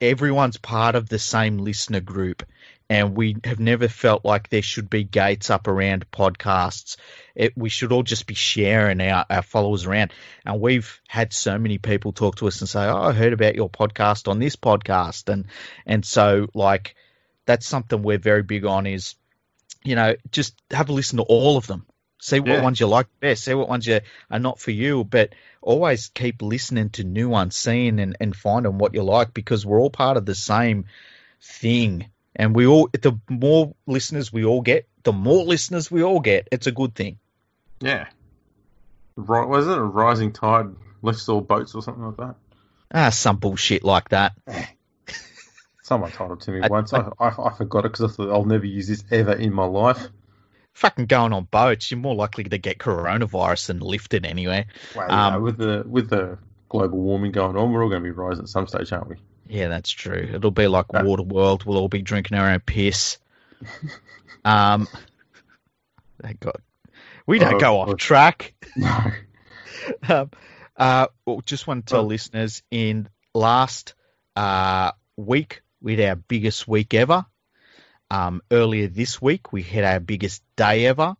everyone's part of the same listener group and we have never felt like there should be gates up around podcasts. It, we should all just be sharing our, our followers around. And we've had so many people talk to us and say, "Oh, I heard about your podcast on this podcast," and and so like that's something we're very big on. Is you know just have a listen to all of them. See what Yeah. ones you like best. See what ones you are not for you, but always keep listening to new ones, seeing and, and finding what you like because we're all part of the same thing. And we all, the more listeners we all get, the more listeners we all get, it's a good thing. Yeah. Right, was it a rising tide lifts all boats or something like that? Ah, some bullshit like that. Someone told it to me I- once. I, I, I forgot it because I thought I'll never use this ever in my life. Fucking going on boats, you're more likely to get coronavirus than lift it anyway. Well, Um, with the with the global warming going on, we're all going to be rising at some stage, aren't we? Yeah, that's true. It'll be like Yeah. Water World. We'll all be drinking our own piss. um, Thank God. We don't Oh, go off God. track. No. um, uh, well, just want to tell Oh. listeners in last uh, week we had our biggest week ever. Um, earlier this week we had our biggest day ever,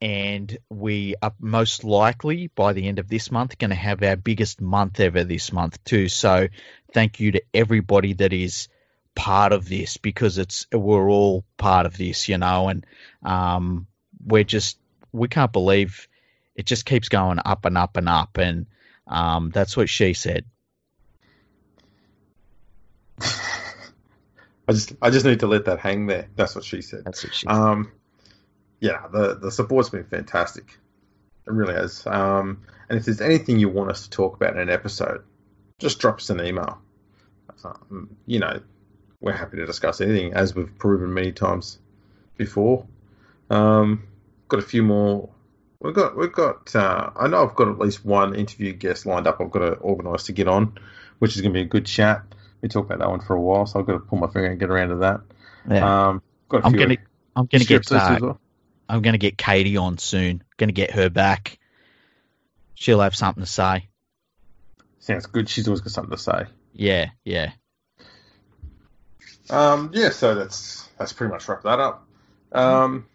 and we are most likely by the end of this month going to have our biggest month ever this month too. So thank you to everybody that is part of this because it's we're all part of this, you know, and um, we're just we can't believe it just keeps going up and up and up, and um, that's what she said. I just I just need to let that hang there. That's what she said. That's what she. Um, yeah, the the support's been fantastic. It really has. Um, and if there's anything you want us to talk about in an episode, just drop us an email. Um, you know, we're happy to discuss anything, as we've proven many times before. Um, got a few more. We've got we've got. Uh, I know I've got at least one interview guest lined up. I've got to organise to get on, which is going to be a good chat. We talked about that one for a while, so I've got to pull my finger and get around to that. yeah. Um, got a I'm few gonna I'm gonna get scripts as uh, well. I'm gonna get Katie on soon. Gonna get her back. She'll have something to say. Sounds good. She's always got something to say. Yeah, yeah. Um, yeah, so that's that's pretty much wrap that up. Um,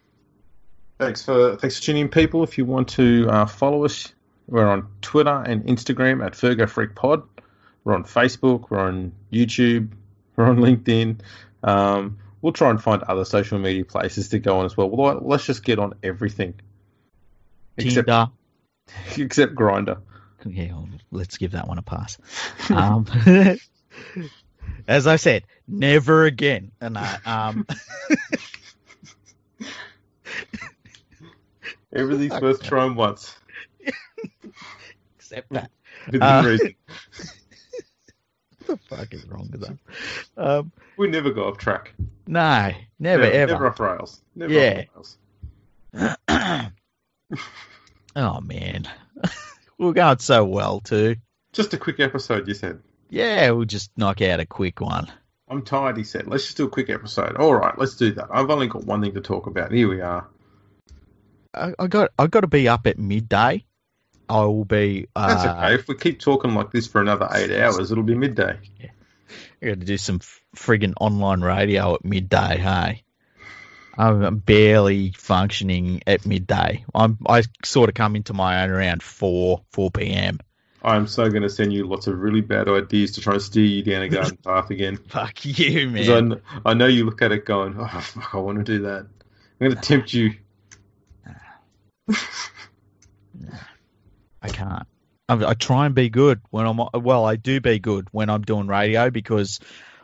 thanks for thanks for tuning in, people. If you want to uh, follow us, we're on Twitter and Instagram at Fergo Freak Pod. We're on Facebook. We're on YouTube. We're on LinkedIn. Um, we'll try and find other social media places to go on as well. well let's just get on everything except Tinder. except Grindr. Yeah, well, let's give that one a pass. Um, as I said, never again. And I, um, Everything's worth trying once. except that. Within Uh, reason. What the fuck is wrong with that? Um, We never go off track. no, never ever. Never off rails. Never Yeah. off rails. oh man, we're going so well too. Just a quick episode, you said. Yeah, we'll just knock out a quick one. I'm tired, he said. Let's just do a quick episode. All right, let's do that. I've only got one thing to talk about. Here we are. I, I got I got to be up at midday. I will be. Uh, That's okay. If we keep talking like this for another eight hours, it'll be midday. I got to do some friggin' online radio at midday. Hey, I'm barely functioning at midday. I'm I sort of come into my own around four four p.m. I'm so going to send you lots of really bad ideas to try and steer you down a garden path again. Fuck you, I, man. kn- I know you look at it going, oh, fuck, I want to do that. I'm going to tempt you. I can't. I, I try and be good when I'm. Well, I do be good when I'm doing radio because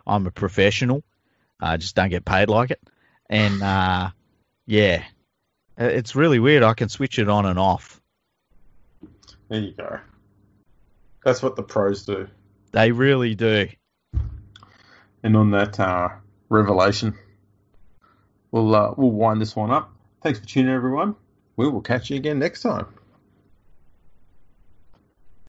I'm a professional. I just don't get paid like it, and uh, yeah, it's really weird. I can switch it on and off. There you go. That's what the pros do. They really do. And on that uh, revelation, we'll uh, we'll wind this one up. Thanks for tuning in, everyone. We will catch you again next time.